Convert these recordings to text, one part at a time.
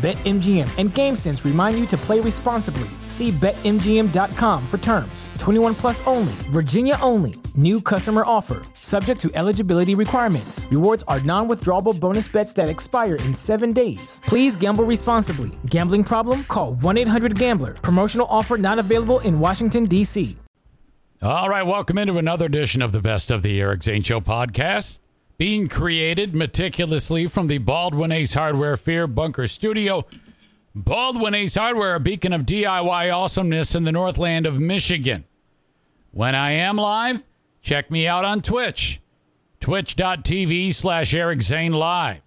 BetMGM and GameSense remind you to play responsibly. See BetMGM.com for terms. 21 plus only, Virginia only. New customer offer, subject to eligibility requirements. Rewards are non withdrawable bonus bets that expire in seven days. Please gamble responsibly. Gambling problem? Call 1 800 Gambler. Promotional offer not available in Washington, D.C. All right, welcome into another edition of the Best of the Eric Zane Show podcast being created meticulously from the Baldwin Ace Hardware Fear Bunker Studio. Baldwin Ace Hardware, a beacon of DIY awesomeness in the Northland of Michigan. When I am live, check me out on Twitch, twitch.tv slash Eric Zane Live.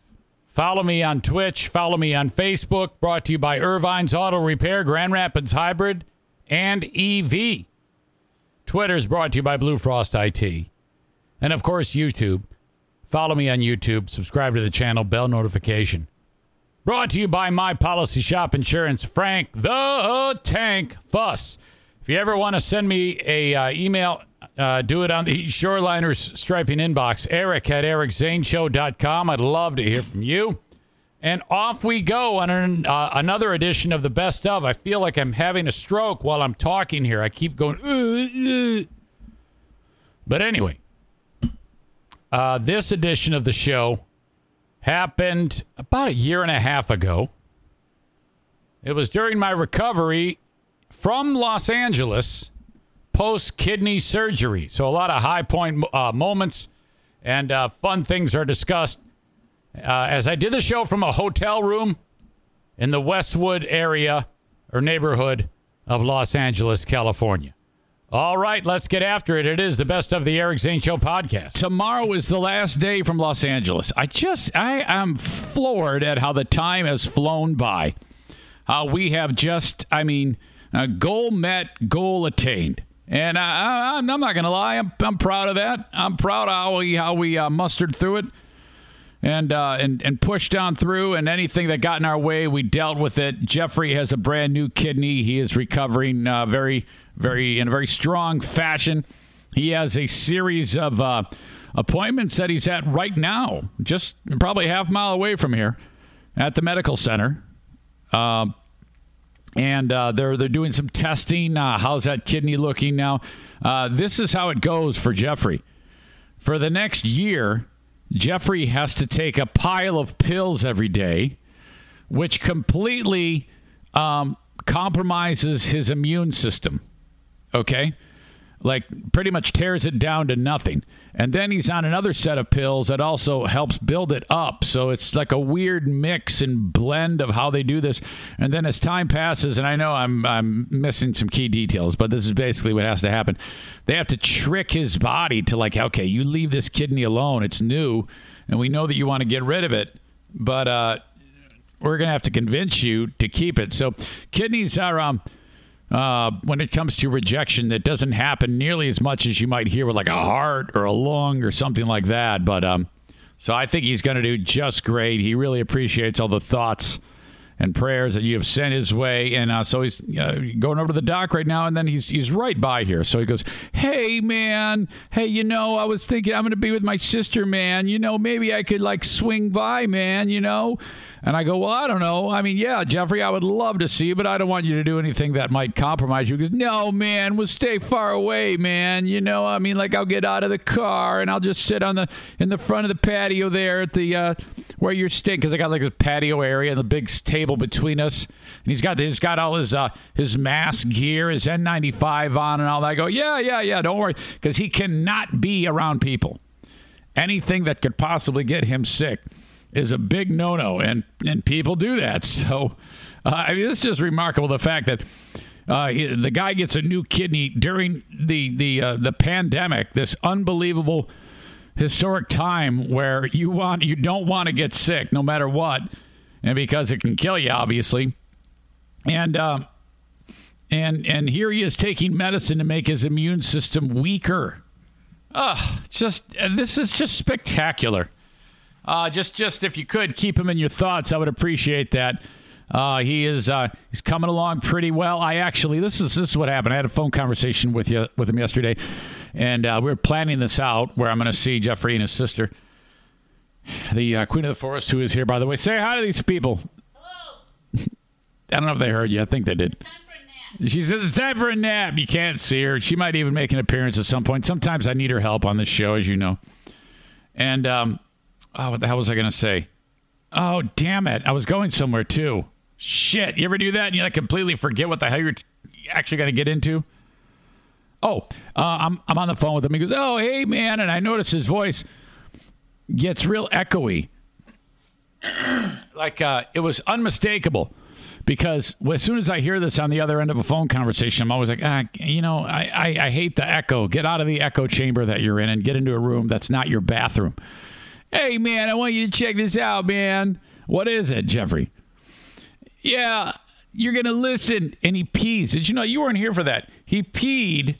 Follow me on Twitch, follow me on Facebook, brought to you by Ervine's Auto Repair, Grand Rapids Hybrid, and EV. Twitter is brought to you by Blue Frost IT. And of course, YouTube. Follow me on YouTube, subscribe to the channel, bell notification. Brought to you by My Policy Shop Insurance, Frank the Tank Fuss. If you ever want to send me a uh, email, uh, do it on the Shoreliners Striping inbox, eric at ericzaneshow.com. I'd love to hear from you. And off we go on an, uh, another edition of the best of. I feel like I'm having a stroke while I'm talking here. I keep going, but anyway, uh, this edition of the show happened about a year and a half ago. It was during my recovery from Los Angeles post kidney surgery. So, a lot of high point uh, moments and uh, fun things are discussed. Uh, as I did the show from a hotel room in the Westwood area or neighborhood of Los Angeles, California. All right, let's get after it. It is the best of the Eric Zane Show podcast. Tomorrow is the last day from Los Angeles. I just, I am floored at how the time has flown by. How we have just, I mean, uh, goal met, goal attained. And I, am not going to lie, I'm, I'm proud of that. I'm proud of how we, how we uh, mustered through it and uh, and and pushed on through. And anything that got in our way, we dealt with it. Jeffrey has a brand new kidney. He is recovering uh, very, very in a very strong fashion. He has a series of uh, appointments that he's at right now, just probably half mile away from here, at the medical center. Uh, and uh, they're they're doing some testing. Uh, how's that kidney looking now? this is how it goes for Jeffrey. For the next year, Jeffrey has to take a pile of pills every day, which completely um, compromises his immune system. Okay? Like, pretty much tears it down to nothing. And then he's on another set of pills that also helps build it up. So it's like a weird mix and blend of how they do this. And then as time passes, and I know I'm, I'm missing some key details, but this is basically what has to happen. They have to trick his body to, like, okay, you leave this kidney alone. It's new, and we know that you want to get rid of it. But, uh, we're to have to convince you to keep it. So kidneys are um, uh, when it comes to rejection that doesn't happen nearly as much as you might hear with like a heart or a lung or something like that. But um, so I think he's going to do just great. He really appreciates all the thoughts and prayers that you have sent his way. And uh, so he's uh, going over to the dock right now, and then he's he's right by here. So he goes, "Hey, man, hey, you know, I was thinking I'm going to be with my sister, man. You know, maybe I could like swing by, man. You know." And I go, well, I don't know. I mean, yeah, Jeffrey, I would love to see you, but I don't want you to do anything that might compromise you. Because no, man, we'll stay far away, man. You know, I mean, like I'll get out of the car and I'll just sit on the in the front of the patio there at the uh, where you're staying. Because I got like this patio area and the big table between us, and he's got he's got all his uh, his mask gear, his N95 on, and all that. I go, yeah, yeah, yeah, don't worry, because he cannot be around people. Anything that could possibly get him sick is a big no no, and and people do that. So, uh, I mean, it's just remarkable the fact that Uh, the guy gets a new kidney during the the uh, the pandemic. This unbelievable historic time where you want you don't want to get sick no matter what, and because it can kill you, obviously. And uh, and and here he is taking medicine to make his immune system weaker. Ah, just this is just spectacular. Uh, just just if you could keep him in your thoughts, I would appreciate that. Uh, he is uh, he's coming along pretty well. I actually this is this is what happened. I had a phone conversation with you with him yesterday, and uh, we were planning this out where I'm going to see Jeffrey and his sister, the uh, Queen of the Forest, who is here by the way. Say hi to these people. Hello. I don't know if they heard you. I think they did. She says it's time for a nap. You can't see her. She might even make an appearance at some point. Sometimes I need her help on this show, as you know. And um, oh, what the hell was I going to say? Oh, damn it! I was going somewhere too. Shit! You ever do that and you like completely forget what the hell you're actually going to get into? Oh, uh, I'm I'm on the phone with him. He goes, "Oh, hey, man," and I notice his voice gets real echoey. like uh, it was unmistakable because as soon as I hear this on the other end of a phone conversation, I'm always like, ah, you know, I, I, I hate the echo. Get out of the echo chamber that you're in and get into a room that's not your bathroom. Hey, man, I want you to check this out, man. What is it, Jeffrey? Yeah, you're going to listen. And he pees. Did you know you weren't here for that? He peed.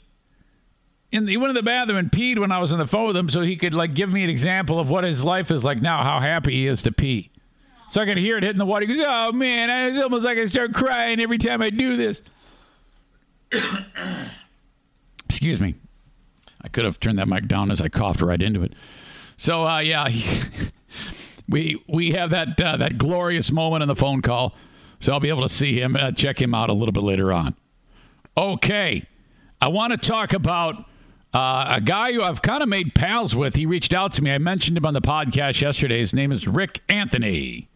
And he went to the bathroom and peed when I was on the phone with him so he could like give me an example of what his life is like now, how happy he is to pee. So I could hear it hitting the water. He goes, "Oh man, it's almost like I start crying every time I do this." Excuse me. I could have turned that mic down as I coughed right into it. So uh, yeah, we we have that uh, that glorious moment in the phone call. So I'll be able to see him, uh, check him out a little bit later on. Okay, I want to talk about uh, a guy who I've kind of made pals with. He reached out to me. I mentioned him on the podcast yesterday. His name is Rick Anthony.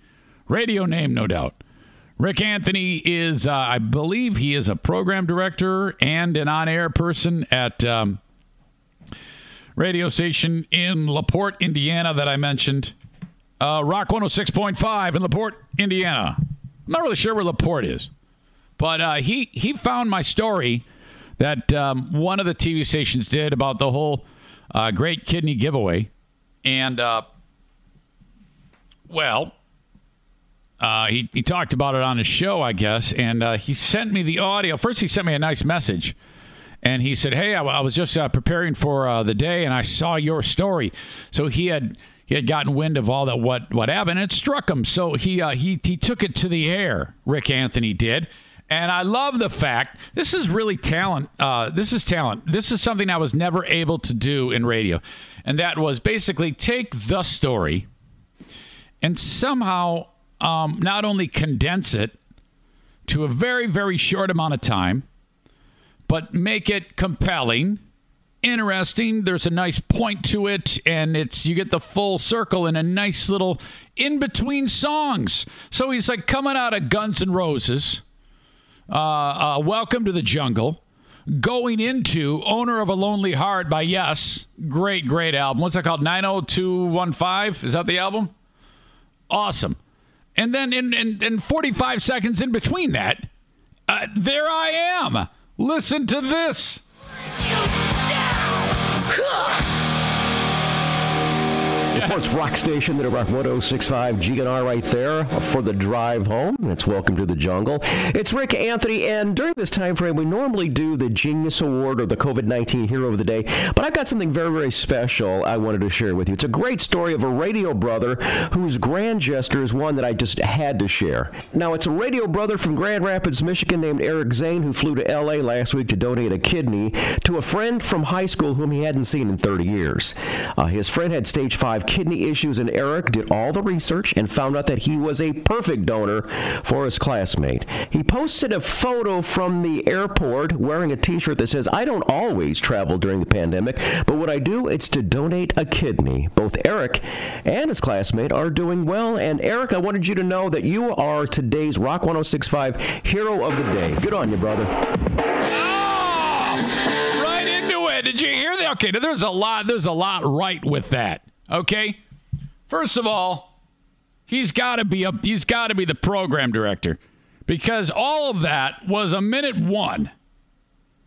Radio name, no doubt. Rick Anthony is, uh, I believe, he is a program director and an on-air person at um, radio station in Laporte, Indiana, that I mentioned. Uh, Rock 106.5 in Laporte, Indiana. I'm not really sure where Laporte is, but uh, he he found my story that um, one of the TV stations did about the whole uh, great kidney giveaway, and uh, well, uh, he, he talked about it on his show, I guess, and uh, he sent me the audio. First, he sent me a nice message, and he said, "Hey, I, I was just uh, preparing for the day, and I saw your story." So he had he had gotten wind of all that what what happened, it struck him. So he uh, he he took it to the air. Rick Anthony did. And I love the fact this is really talent. Uh, this is talent. This is something I was never able to do in radio, and that was basically take the story and somehow um, not only condense it to a very, very short amount of time, but make it compelling, interesting. There's a nice point to it, and it's you get the full circle in a nice little in between songs. So he's like coming out of Guns N' Roses, uh, uh, Welcome to the Jungle. Going into Owner of a Lonely Heart by Yes. Great, great album. What's that called? 90215? Is that the album? Awesome. And then in, in, in 45 seconds in between that, uh, there I am. Listen to this. Cool. Sports Rock Station, the Rock 1065 GNR right there for the drive home. It's Welcome to the Jungle. It's Rick Anthony, and during this time frame, we normally do the Genius Award or the COVID 19 Hero of the Day, but I've got something very, very special I wanted to share with you. It's a great story of a radio brother whose grand gesture is one that I just had to share. Now, it's a radio brother from Grand Rapids, Michigan named Eric Zane who flew to LA last week to donate a kidney to a friend from high school whom he hadn't seen in 30 years. Uh, his friend had stage 5 kidney issues, and Eric did all the research and found out that he was a perfect donor for his classmate. He posted a photo from the airport wearing a t shirt that says, I don't always travel during the pandemic, but what I do, it's to donate a kidney. Both Eric and his classmate are doing well, and Eric, I wanted you to know that you are today's Rock 1065 Hero of the Day. Good on you, brother. Oh, right into it. Did you hear that? Okay, there's a lot. There's a lot right with that. Okay, first of all, he's got to be a he's got to be the program director because all of that was a minute one.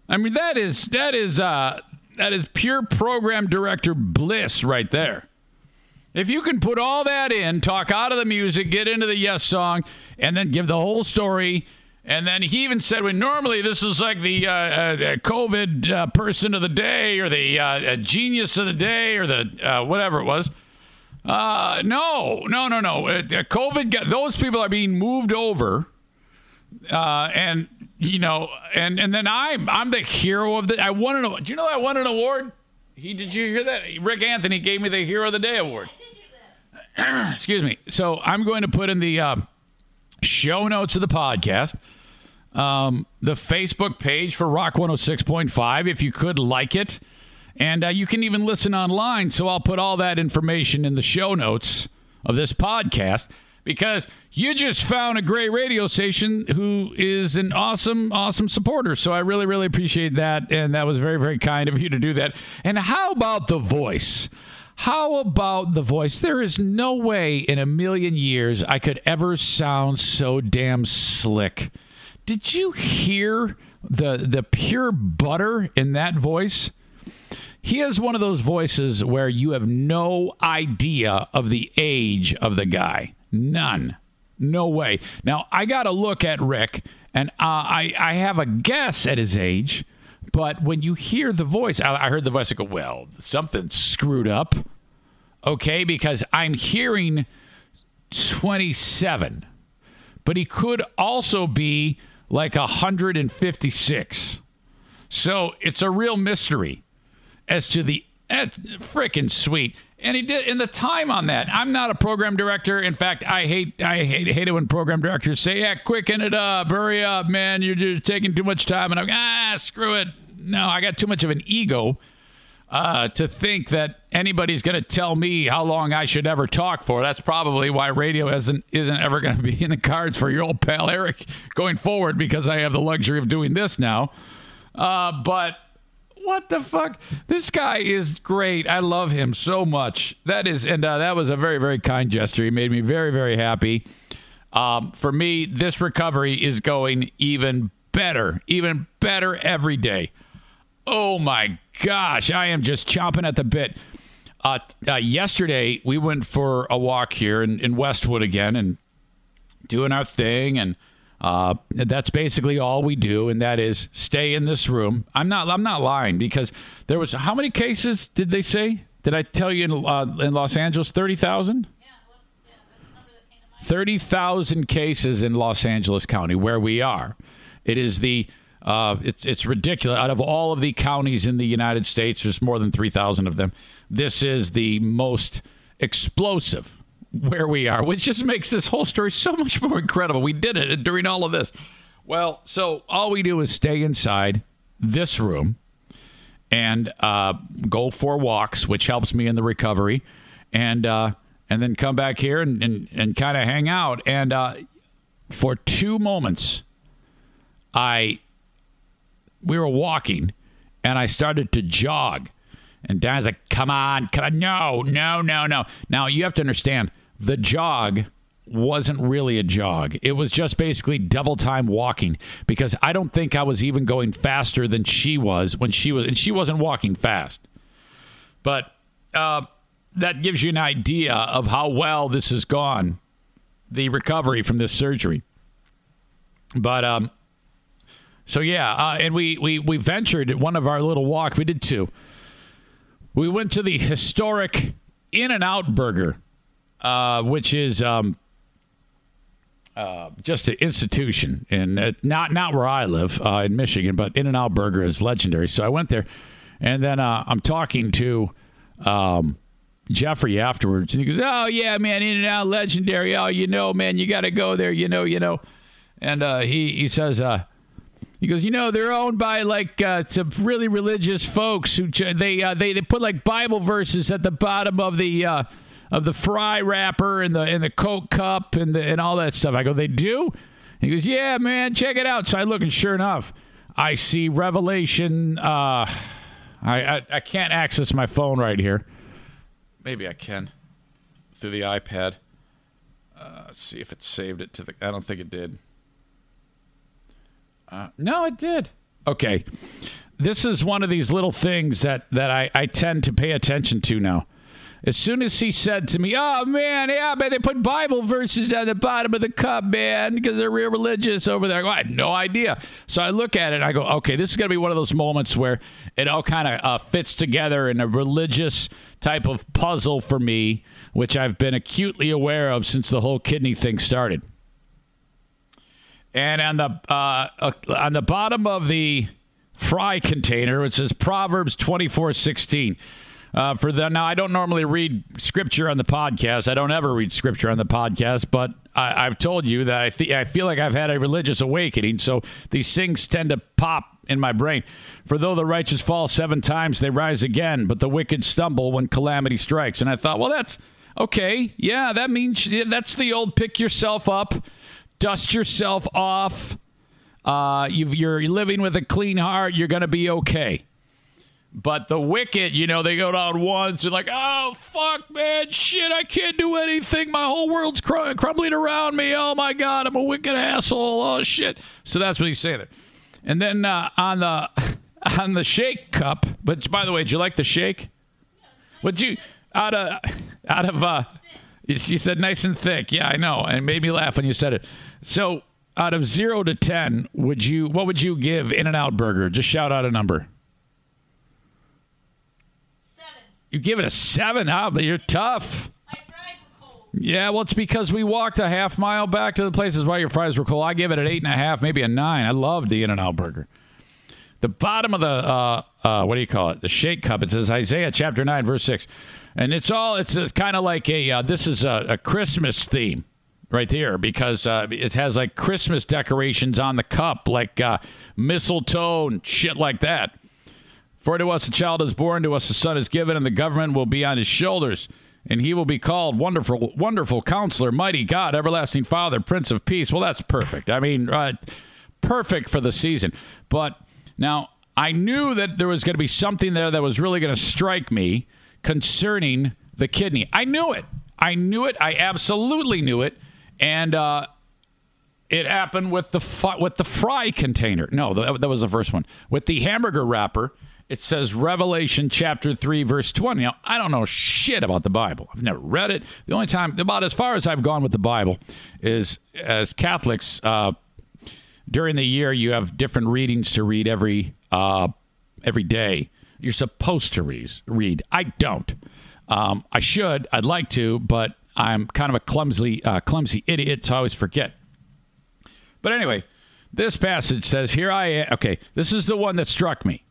I mean, that is that is uh, that is pure program director bliss right there. If you can put all that in, talk out of the music, get into the yes song, and then give the whole story. And then he even said, when normally this is like the uh, uh, COVID uh, person of the day or the uh, genius of the day or the uh, whatever it was. Uh, no, no, no, no. COVID, those people are being moved over. and, you know, and, and then I'm, I'm the hero of the, I won an, do you know I won an award? He, did you hear that? Rick Anthony gave me the Hero of the Day award. Excuse me. So I'm going to put in the uh, show notes of the podcast, um, the Facebook page for Rock 106.5, if you could like it. And uh, you can even listen online. So I'll put all that information in the show notes of this podcast because you just found a great radio station who is an awesome, awesome supporter. So I really, really appreciate that. And that was very, very kind of you to do that. And how about the voice? How about the voice? There is no way in a million years I could ever sound so damn slick. Did you hear the the pure butter in that voice? He has one of those voices where you have no idea of the age of the guy. None. No way. Now, I got to look at Rick, and uh, I, I have a guess at his age, but when you hear the voice, I, I heard the voice, I go, well, something screwed up. Okay, because I'm hearing 27, but he could also be like 156. So it's a real mystery as to the freaking sweet. And he did in the time on that. I'm not a program director. In fact, I hate I hate hate it when program directors say, "Yeah, quicken it up, hurry up, man, you're just taking too much time." And I'm ah, screw it. No, I got too much of an ego uh, to think that anybody's going to tell me how long I should ever talk for. That's probably why radio isn't isn't ever going to be in the cards for your old pal Eric going forward because I have the luxury of doing this now. Uh, but what the fuck? This guy is great. I love him so much. That is, and uh, that was a very, very kind gesture. He made me very, very happy. Um, for me, this recovery is going even better, even better every day. Oh my gosh, I am just chomping at the bit. Uh, uh, yesterday, we went for a walk here in, in Westwood again and doing our thing and uh, that's basically all we do, and that is stay in this room. I'm not. I'm not lying because there was how many cases did they say? Did I tell you in, uh, in Los Angeles? thirty thousand? Yeah, thirty thousand cases in Los Angeles County, where we are. It is the. Uh, it's it's ridiculous. Out of all of the counties in the United States, there's more than three thousand of them. This is the most explosive where we are, which just makes this whole story so much more incredible. We did it during all of this. Well, so all we do is stay inside this room and uh, go for walks, which helps me in the recovery, and uh, and then come back here and and, and kind of hang out. And uh, for two moments, I we were walking, and I started to jog. And Dan's like, "Come on, come on, no, no, no, no." Now you have to understand the jog wasn't really a jog. It was just basically double time walking because I don't think I was even going faster than she was when she was, and she wasn't walking fast. But uh, that gives you an idea of how well this has gone, the recovery from this surgery. But um, so yeah, uh, and we we we ventured one of our little walk. We did two. We went to the historic In and Out Burger uh, which is um, uh, just an institution, and uh, not not where I live uh, in Michigan, but In and Out Burger is legendary. So I went there, and then uh, I'm talking to um, Jeffrey afterwards, and he goes, "Oh yeah, man, In and Out legendary. Oh, you know, man, you got to go there. You know, you know." And uh, he he says. He goes, you know, they're owned by like uh, some really religious folks who they uh, they they put like Bible verses at the bottom of the uh, of the fry wrapper and the and the Coke cup and the, and all that stuff. I go, they do. He goes, yeah, man, check it out. So I look, and sure enough, I see Revelation. Uh, I, I I can't access my phone right here. Maybe I can through the iPad. Uh, see if it saved it to the. I don't think it did. Uh, no, it did. Okay. This is one of these little things that, that I, I tend to pay attention to now. As soon as he said to me, "Oh man, yeah, man, they put Bible verses at the bottom of the cup, man, because they're real religious over there." I, go, I had no idea. So I look at it, and I go, "Okay, this is going to be one of those moments where it all kind of uh, fits together in a religious type of puzzle for me, which I've been acutely aware of since the whole kidney thing started." And on the uh, uh, on the bottom of the fry container, it says Proverbs twenty four sixteen. Uh, for the now, I don't normally read scripture on the podcast. I don't ever read scripture on the podcast, but I, have told you that I, th- I feel like I've had a religious awakening. So these things tend to pop in my brain. For though the righteous fall seven times, they rise again, but the wicked stumble when calamity strikes. And I thought, well, that's okay. Yeah, that means that's the old pick yourself up, dust yourself off. Uh, you're living with a clean heart. You're going to be okay. But the wicked, you know, they go down once and like, oh fuck, man, shit, I can't do anything. My whole world's cr- crumbling around me. Oh my god, I'm a wicked asshole. Oh shit. So that's what he's saying there. And then uh, on the on the shake cup. But by the way, did you like the shake? Would you out of out of uh? You said nice and thick. Yeah, I know, and made me laugh when you said it. So out of zero to ten, would you what would you give In and Out Burger? Just shout out a number. Seven. You give it a seven, huh? But you're tough. My fries were cold. Yeah, well, it's because we walked a half mile back to the places why your fries were cold. I give it an eight and a half, maybe a nine. I love the In and Out burger. The bottom of the uh, uh, what do you call it? The shake cup. It says Isaiah chapter nine, verse six, and it's all. It's kind of like a. Uh, this is a, a, Christmas theme right there because uh, it has like Christmas decorations on the cup, like uh, mistletoe and shit like that. For to us a child is born, to us a son is given, and the government will be on his shoulders. And he will be called Wonderful, Wonderful Counselor, Mighty God, Everlasting Father, Prince of Peace. Well, that's perfect. I mean, uh, perfect for the season. But now I knew that there was going to be something there that was really going to strike me concerning the kidney. I knew it. I knew it. I absolutely knew it. And uh, it happened with the with the fry container. No, that, that was the first one. With the hamburger wrapper it says Revelation chapter 3, verse 20. Now, I don't know shit about the Bible. I've never read it. The only time, about as far as I've gone with the Bible, is as Catholics, uh, during the year, you have different readings to read every, uh, every day. You're supposed to read. read. I don't. Um, I should. I'd like to, but I'm kind of a clumsy, uh, clumsy idiot, so I always forget. But anyway, this passage says, Here I am. Okay, this is the one that struck me.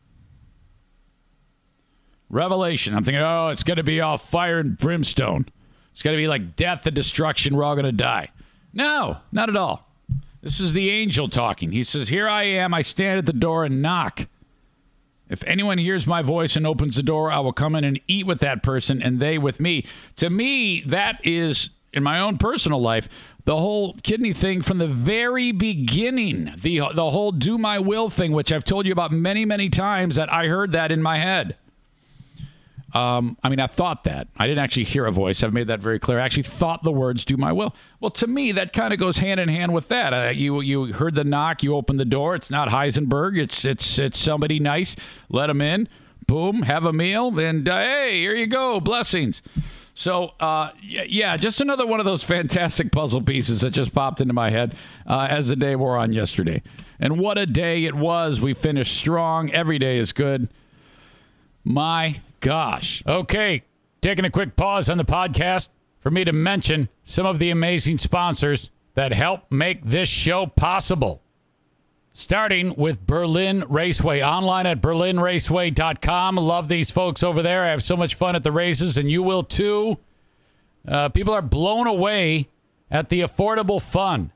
Revelation. I'm thinking, oh, it's going to be all fire and brimstone. It's going to be like death and destruction. We're all going to die. No, not at all. This is the angel talking. He says, Here I am. I stand at the door and knock. If anyone hears my voice and opens the door, I will come in and eat with that person and they with me. To me, that is, in my own personal life, the whole kidney thing from the very beginning. The, the whole do my will thing, which I've told you about many, many times that I heard that in my head. Um, I mean, I thought that. I didn't actually hear a voice. I've made that very clear. I actually thought the words "do my will." Well, to me, that kind of goes hand in hand with that. Uh, you you heard the knock, you opened the door. It's not Heisenberg. It's it's it's somebody nice. Let them in. Boom, have a meal, and uh, hey, here you go, blessings. So, uh, yeah, just another one of those fantastic puzzle pieces that just popped into my head uh, as the day wore on yesterday. And what a day it was. We finished strong. Every day is good. My gosh. Okay, taking a quick pause on the podcast for me to mention some of the amazing sponsors that help make this show possible. Starting with Berlin Raceway, online at berlinraceway.com. Love these folks over there. I have so much fun at the races, and you will too. Uh, people are blown away at the affordable fun.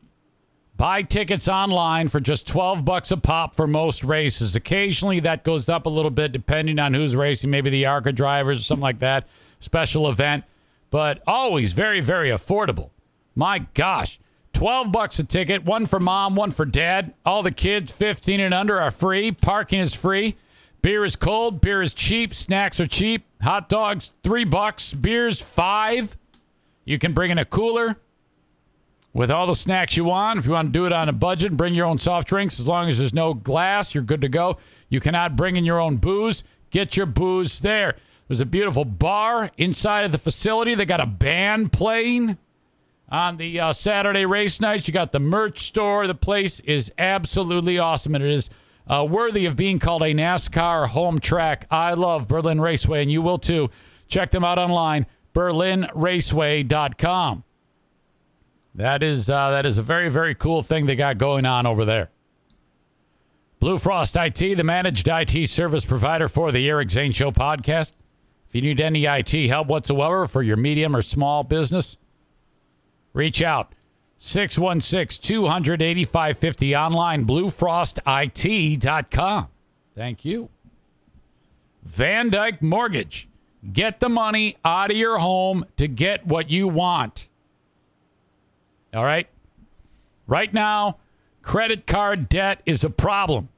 Buy tickets online for just 12 bucks a pop for most races. Occasionally that goes up a little bit depending on who's racing, maybe the ARCA drivers or something like that, special event, but always very very affordable. My gosh, 12 bucks a ticket, one for mom, one for dad. All the kids 15 and under are free. Parking is free. Beer is cold, beer is cheap, snacks are cheap. Hot dogs 3 bucks, beers 5. You can bring in a cooler. With all the snacks you want. If you want to do it on a budget, bring your own soft drinks. As long as there's no glass, you're good to go. You cannot bring in your own booze. Get your booze there. There's a beautiful bar inside of the facility. They got a band playing on the uh, Saturday race nights. You got the merch store. The place is absolutely awesome, and it is uh, worthy of being called a NASCAR home track. I love Berlin Raceway, and you will too. Check them out online, berlinraceway.com. That is uh, that is a very very cool thing they got going on over there. Blue Frost IT, the managed IT service provider for the Eric Zane Show podcast. If you need any IT help whatsoever for your medium or small business, reach out 616 285 50 online, bluefrostit.com. Thank you. VanDyk Mortgage. Get the money out of your home to get what you want. All right? Right now, credit card debt is a problem.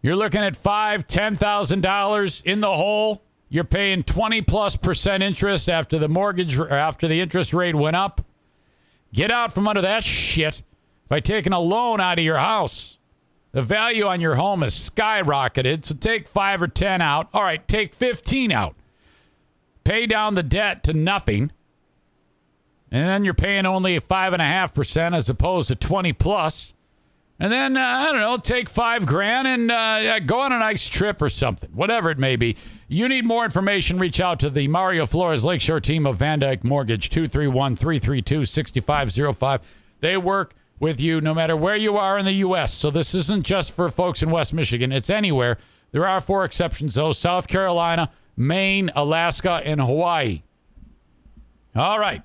You're looking at five, ten thousand dollars in the hole. You're paying twenty plus percent interest after the mortgage after the interest rate went up. Get out from under that shit by taking a loan out of your house. The value on your home has skyrocketed, so take five or ten out. All right, take fifteen out. Pay down the debt to nothing. And then you're paying only five and a half percent as opposed to twenty plus. And then uh, I don't know, take five grand and uh, go on a nice trip or something, whatever it may be. You need more information? Reach out to the Mario Flores Lakeshore team of VanDyk Mortgage 231-332-6505. They work with you no matter where you are in the U.S. So this isn't just for folks in West Michigan; it's anywhere. There are four exceptions though: South Carolina, Maine, Alaska, and Hawaii. All right.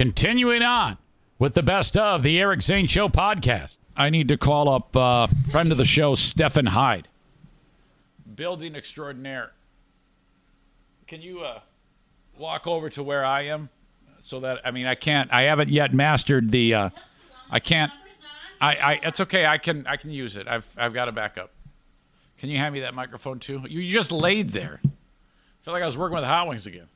Continuing on with the best of the Eric Zane Show podcast. I need to call up uh, friend of the show, Stephan Hyde, building extraordinaire. Can you uh, walk over to where I am, so that I mean I can't. I haven't yet mastered the. Uh, I can't. I, I. It's okay. I can. I can use it. I've. I've got a backup. Can you hand me that microphone too? You just laid there. I feel like I was working with Hot Wings again.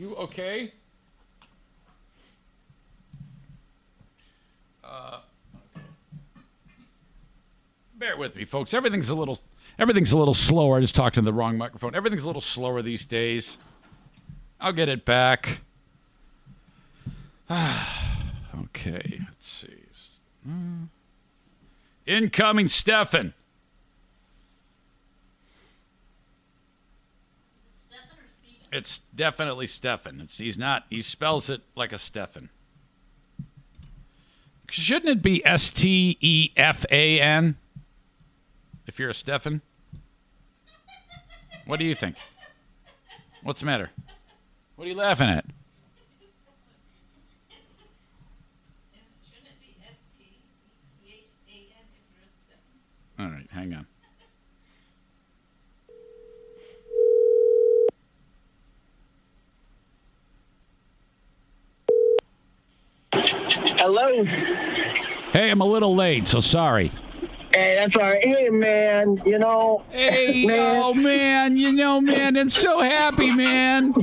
You okay? Uh. Bear with me, folks. Everything's a little everything's a little slower. I just talked in the wrong microphone. Everything's a little slower these days. I'll get it back. okay, let's see. Hmm. Incoming Stephan. It's definitely Stefan. It's, he's not. He spells it like a Stefan. Shouldn't it be S T E F A N? If you're a Stefan, what do you think? What's the matter? What are you laughing at? All right, hang on. Hello. Hey, I'm a little late, so sorry. Hey, that's all right. Hey, man, you know. Hey, man. oh man, you know, man, I'm so happy, man.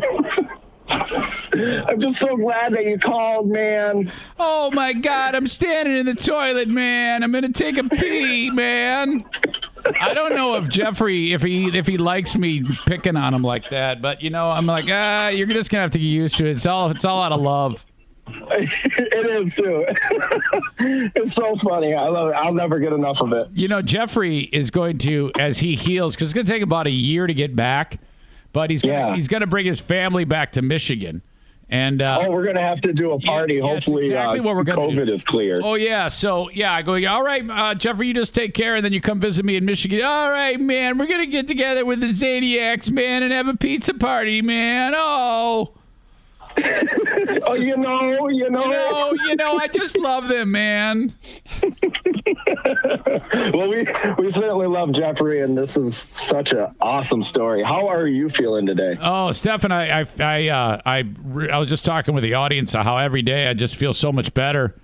I'm just so glad that you called, man. Oh my God, I'm standing in the toilet, man. I'm gonna take a pee, man. I don't know if Jeffrey, if he if he likes me picking on him like that, but you know, I'm like, ah, you're just gonna have to get used to it. It's all it's all out of love. it is too. it's so funny. I love it. I'll never get enough of it. You know, Jeffrey is going to, as he heals, because it's going to take about a year to get back, but he's gonna, Yeah. he's going to bring his family back to Michigan, and uh, Oh, we're gonna have to do a party. yeah, Hopefully, exactly uh, what we're gonna COVID do. is clear. Oh yeah, so yeah, I go. All right, uh, Jeffrey, you just take care, and then you come visit me in Michigan. All right, man, we're gonna get together with the Zaniacs, man, and have a pizza party, man. Oh, oh, you know, you know. you know, you know, I just love them, man. well, we we certainly love Jeffrey, and this is such an awesome story. How are you feeling today? Oh, Stephan, I, I, I, uh, I, I was just talking with the audience how every day I just feel so much better.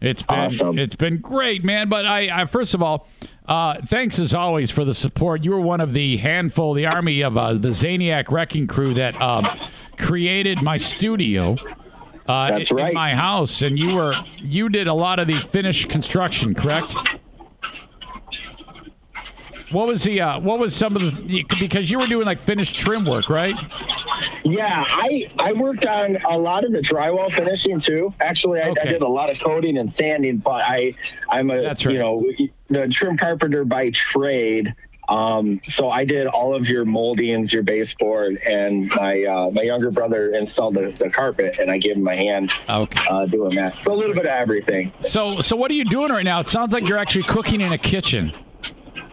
It's been Awesome. it's been great, man. But I, I first of all, uh, thanks as always for the support. You were one of the handful, the army of uh, the Zaniac Wrecking Crew that um, created my studio. Uh, That's in- right. In my house, and you were you did a lot of the finished construction, correct? What was the uh, what was some of the because you were doing like finished trim work, right? Yeah, I I worked on a lot of the drywall finishing too. Actually, I, Okay. I did a lot of coating and sanding, but I I'm a That's right. you know the trim carpenter by trade. Um, so I did all of your moldings, your baseboard, and my uh, my younger brother installed the, the carpet, and I gave him my hand Okay. uh, doing that. So a little bit of everything. So so what are you doing right now? It sounds like you're actually cooking in a kitchen.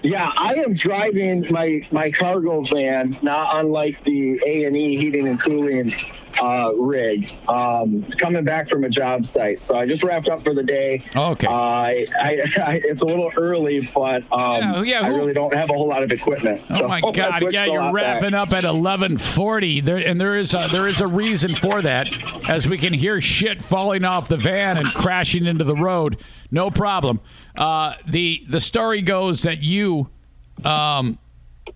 Yeah, I am driving my my cargo van, not unlike the A and E heating and cooling uh, rig, um, coming back from a job site. So I just wrapped up for the day. Okay. Uh, I, I, I, it's a little early, but um, Yeah, yeah, I really don't have a whole lot of equipment. Oh so my God! Yeah, you're lot back. wrapping up at 11:40. There, and there is a, there is a reason for that, as we can hear shit falling off the van and crashing into the road. No problem. Uh, the the story goes that you, um,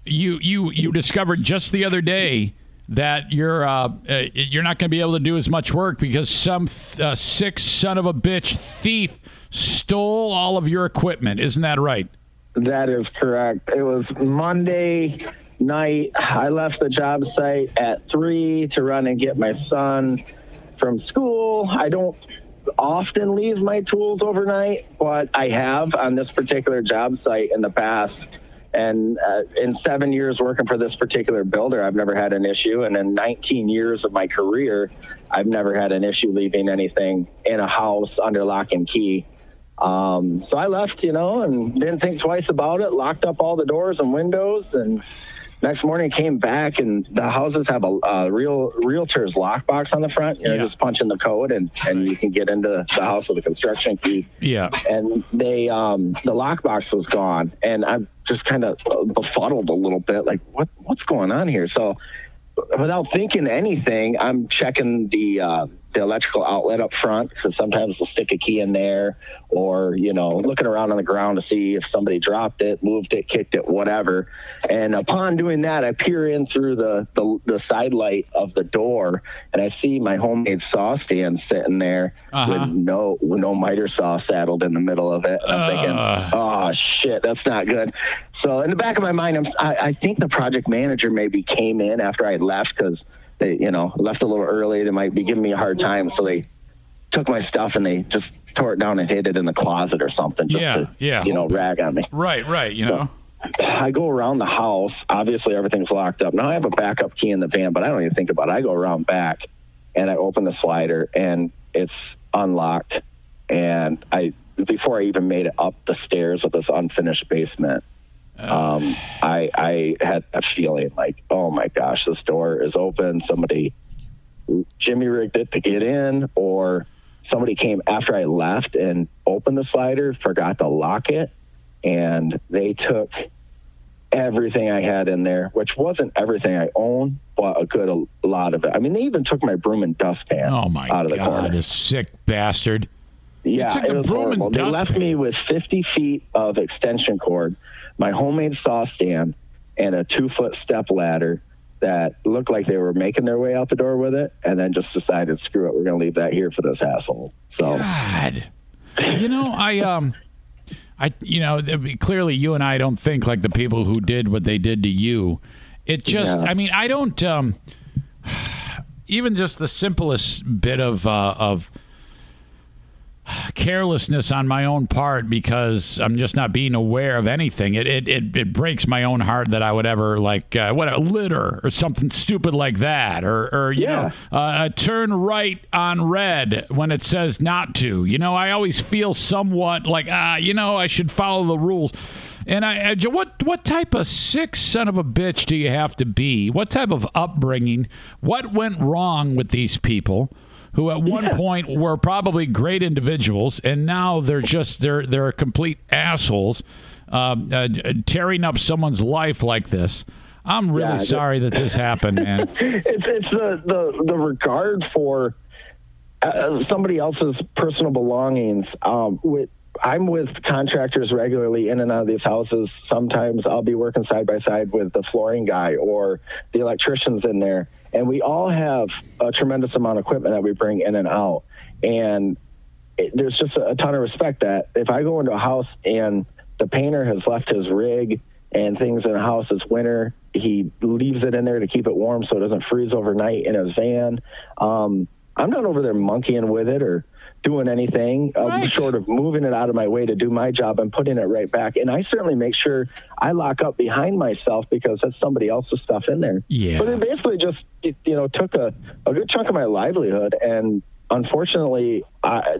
you you you discovered just the other day that you're uh, uh, you're not going to be able to do as much work because some th- uh, sick son of a bitch thief stole all of your equipment. Isn't that right? That is correct. It was Monday night. I left the job site at three to run and get my son from school. I don't often leave my tools overnight, but I have on this particular job site in the past. And uh, in seven years working for this particular builder, I've never had an issue. And in 19 years of my career, I've never had an issue leaving anything in a house under lock and key. Um, so I left, you know, and didn't think twice about it. Locked up all the doors and windows, and next morning came back, and the houses have a, a real realtor's lockbox on the front. You know, Yeah. just punching the code, and and you can get into the house with a construction key. Yeah. And they, um, the lockbox was gone, and I'm just kind of befuddled a little bit, like what what's going on here? So without thinking anything, I'm checking the uh, the electrical outlet up front because sometimes they'll stick a key in there, or you know, looking around on the ground to see if somebody dropped it, moved it, kicked it, whatever. And upon doing that, I peer in through the the, the side light of the door, and I see my homemade saw stand sitting there Uh-huh. with no with no miter saw saddled in the middle of it. And I'm thinking, Uh. oh shit, that's not good. So in the back of my mind, I'm, I, I think the project manager maybe came in after I left because they, you know, left a little early. They might be giving me a hard time, so they took my stuff and they just tore it down and hid it in the closet or something, just Yeah, to, yeah. you know, rag on me. Right, right. You So- know. I go around the house. Obviously, everything's locked up. Now I have a backup key in the van, but I don't even think about it. I go around back and I open the slider and it's unlocked. And I, before I even made it up the stairs of this unfinished basement, um, I, I had a feeling like, oh my gosh, this door is open. Somebody Jimmy rigged it to get in, or somebody came after I left and opened the slider, forgot to lock it, and they took everything I had in there, which wasn't everything I own, but a good a lot of it. I mean, they even took my broom and dustpan Oh my out of the God, corner. this sick bastard. Yeah, it was horrible. They left me with 50 feet of extension cord, my homemade saw stand, and a two foot step ladder that looked like they were making their way out the door with it, and then just decided, screw it, we're going to leave that here for this asshole. So, God. You know, I um I you know, clearly you and I don't think like the people who did what they did to you. It just Yeah. I mean, I don't um even just the simplest bit of uh of carelessness on my own part because I'm just not being aware of anything. It it it, it breaks my own heart that I would ever like uh, what a litter or something stupid like that or or you Yeah. know uh, turn right on red when it says not to. You know, I always feel somewhat like ah, you know, I should follow the rules. And I, I what what type of sick son of a bitch do you have to be? What type of upbringing? What went wrong with these people? Who at one point were probably great individuals, and now they're just they're they're complete assholes, um, uh, tearing up someone's life like this. I'm really Yeah, sorry that this happened, man. it's it's the, the the regard for uh, somebody else's personal belongings. Um, with, I'm with contractors regularly in and out of these houses. Sometimes I'll be working side by side with the flooring guy or the electricians in there, and we all have a tremendous amount of equipment that we bring in and out. And it, there's just a, a ton of respect that if I go into a house and the painter has left his rig and things in the house is winter, he leaves it in there to keep it warm so it doesn't freeze overnight in his van. Um, I'm not over there monkeying with it or doing anything uh, Right. short of moving it out of my way to do my job and putting it right back. And I certainly make sure I lock up behind myself because that's somebody else's stuff in there. Yeah. But it basically just you know took a, a good chunk of my livelihood, and unfortunately, I,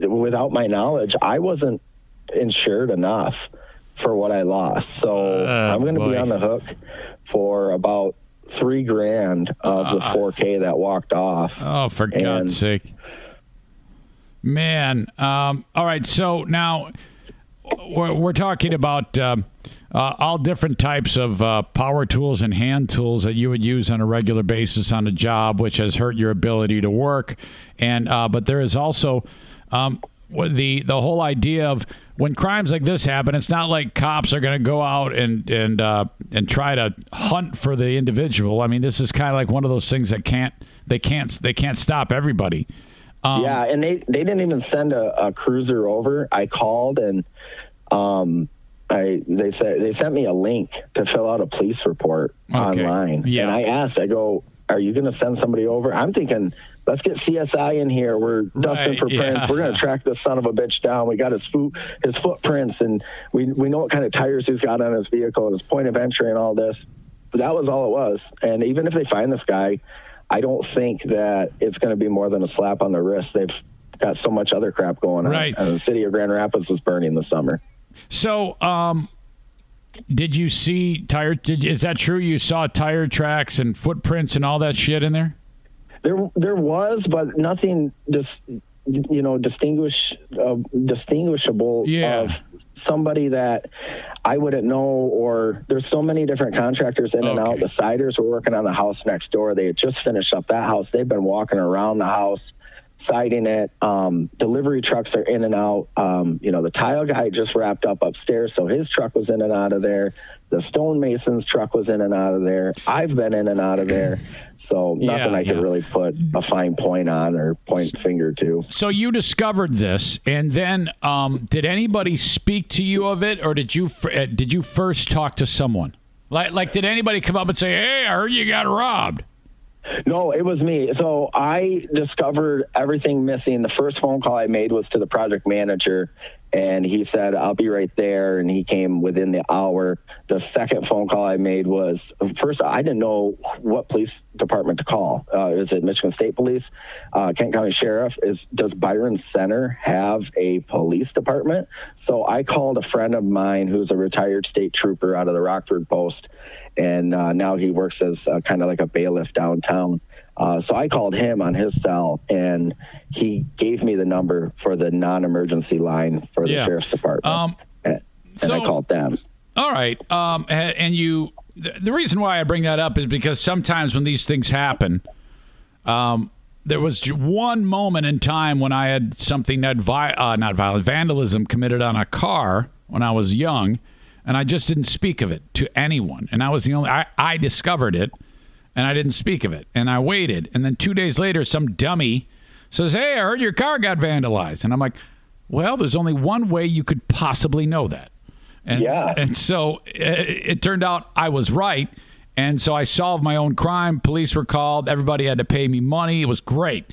without my knowledge, I wasn't insured enough for what I lost. So Uh, I'm going to be on the hook for about three grand of the 4K that walked off. Oh, for And- God's sake. Man. Um, all right. So now we're, we're talking about um uh, all different types of uh, power tools and hand tools that you would use on a regular basis on a job, which has hurt your ability to work. And uh, but there is also um, the the whole idea of when crimes like this happen, it's not like cops are going to go out and and uh, and try to hunt for the individual. I mean, this is kind of like one of those things that can't they can't they can't stop everybody. Um, yeah, and they they didn't even send a, a cruiser over. I called and um I they said they sent me a link to fill out a police report Okay. online. Yeah. And I asked, I go, Are you gonna send somebody over? I'm thinking Let's get CSI in here. We're dusting Right, for yeah. prints. We're going to track this son of a bitch down. We got his foot, his footprints, and we we know what kind of tires he's got on his vehicle and his point of entry and all this. But that was all it was. And even if they find this guy, I don't think that it's going to be more than a slap on the wrist. They've got so much other crap going on. Right. And the city of Grand Rapids was burning this summer. So, um, did you see tire? Did, is that true? You saw tire tracks and footprints and all that shit in there? There, there was, but nothing just you know distinguish uh, distinguishable Yeah. of somebody that I wouldn't know. Or there's so many different contractors in and Okay. out. The siders were working on the house next door. They had just finished up that house. They've been walking around the house. Siding it, um, delivery trucks are in and out. Um, you know, the tile guy just wrapped up upstairs, so his truck was in and out of there. The stonemason's truck was in and out of there. I've been in and out of there, so nothing Yeah, I could yeah. really put a fine point on or point finger to. So you discovered this, and then um, did anybody speak to you of it, or did you uh, did you first talk to someone? Like, like, did anybody come up and say, "Hey, I heard you got robbed"? No, it was me. So I discovered everything missing. The first phone call I made was to the project manager, and he said, I'll be right there. And he came within the hour. The second phone call I made was first, I didn't know what police department to call. Uh, is it Michigan State Police? Uh, Kent County Sheriff? Is Does Byron Center have a police department? So I called a friend of mine who's a retired state trooper out of the Rockford Post and uh, now he works as uh, kind of like a bailiff downtown. Uh, so I called him on his cell, and he gave me the number for the non-emergency line for the Yeah. sheriff's department, Um, and, and so- I called them. All right. Um, and you, the reason why I bring that up is because sometimes when these things happen, um, there was one moment in time when I had something that vi- uh, not violent vandalism committed on a car when I was young, and I just didn't speak of it to anyone. And I was the only I, I discovered it, and I didn't speak of it, and I waited, and then two days later, some dummy says, "Hey, I heard your car got vandalized," and I'm like, "Well, there's only one way you could possibly know that." And, Yeah. And so it, it turned out I was right. And so I solved my own crime. Police were called. Everybody had to pay me money. It was great.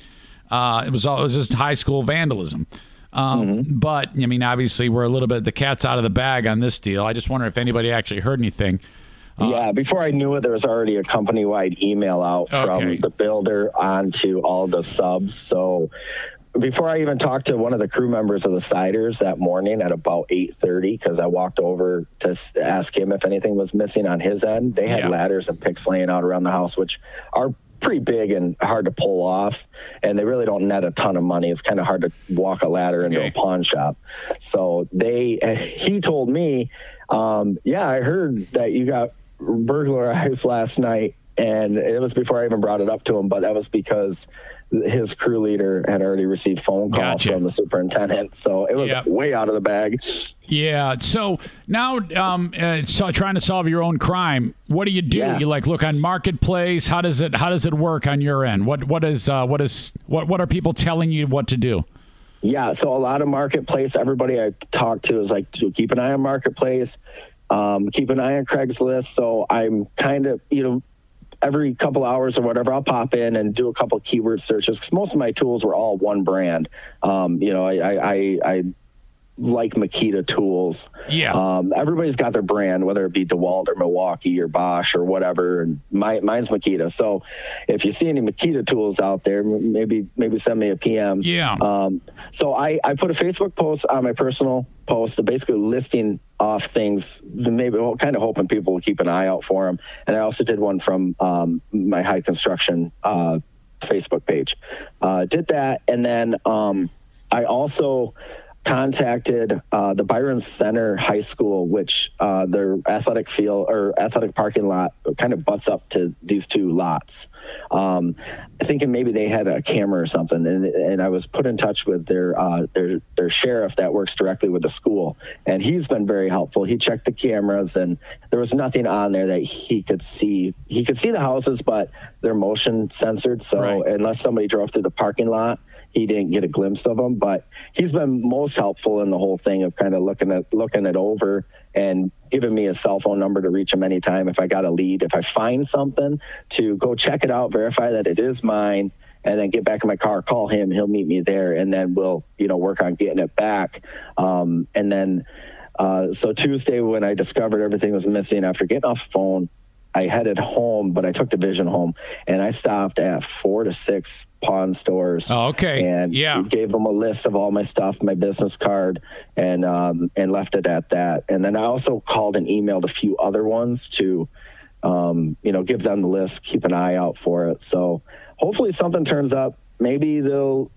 Uh, it was all, it was just high school vandalism. Um, But I mean, obviously, we're a little bit the cat's out of the bag on this deal. I just wonder if anybody actually heard anything. Yeah, before I knew it, there was already a company-wide email out Okay. from the builder onto all the subs. So before I even talked to one of the crew members of the Siders that morning at about 8:30, because I walked over to ask him if anything was missing on his end, they had Yeah. ladders and picks laying out around the house, which are pretty big and hard to pull off, and they really don't net a ton of money. It's kind of hard to walk a ladder into Okay. a pawn shop. So they, he told me, um, yeah, I heard that you got burglarized last night and it was before I even brought it up to him. But that was because his crew leader had already received phone call Gotcha. from the superintendent, so it was Yep. way out of the bag. Yeah. So now, um, uh, so trying to solve your own crime. What do you do? Yeah. You like look on marketplace. How does it How does it work on your end? What What is uh, What is What What are people telling you what to do? Yeah, so a lot of marketplace. Everybody I talk to is like, keep an eye on marketplace, um, keep an eye on Craigslist. So I'm kind of, you know, every couple hours or whatever, I'll pop in and do a couple keyword searches because most of my tools were all one brand. Um, you know, I, I, I, I like Makita tools. Yeah. Um, everybody's got their brand, whether it be DeWalt or Milwaukee or Bosch or whatever. And my, mine's Makita. So if you see any Makita tools out there, maybe maybe send me a PM. Yeah. Um, so I, I put a Facebook post on my personal post, basically listing off things, maybe well, kind of hoping people will keep an eye out for them. And I also did one from um, my Hyde construction uh, Facebook page. Uh, did that, and then um, I also contacted uh, the Byron Center High School, which uh, their athletic field or athletic parking lot kind of butts up to these two lots. Um, thinking maybe they had a camera or something, and, and I was put in touch with their uh, their their sheriff that works directly with the school, and he's been very helpful. He checked the cameras, and there was nothing on there that he could see. He could see the houses, but they're motion censored, so Right. unless somebody drove through the parking lot he didn't get a glimpse of them but he's been most helpful in the whole thing of kind of looking at looking it over and giving me a cell phone number to reach him anytime if i got a lead if i find something to go check it out verify that it is mine and then get back in my car call him he'll meet me there and then we'll you know work on getting it back. Um, and then uh, so tuesday when i discovered everything was missing after getting off the phone I headed home, but I took the vision home and I stopped at four to six pawn stores. Oh, okay. And Yeah. gave them a list of all my stuff, my business card, and um, and left it at that. And then I also called and emailed a few other ones to, um, you know, give them the list, keep an eye out for it. So hopefully something turns up. Maybe they'll,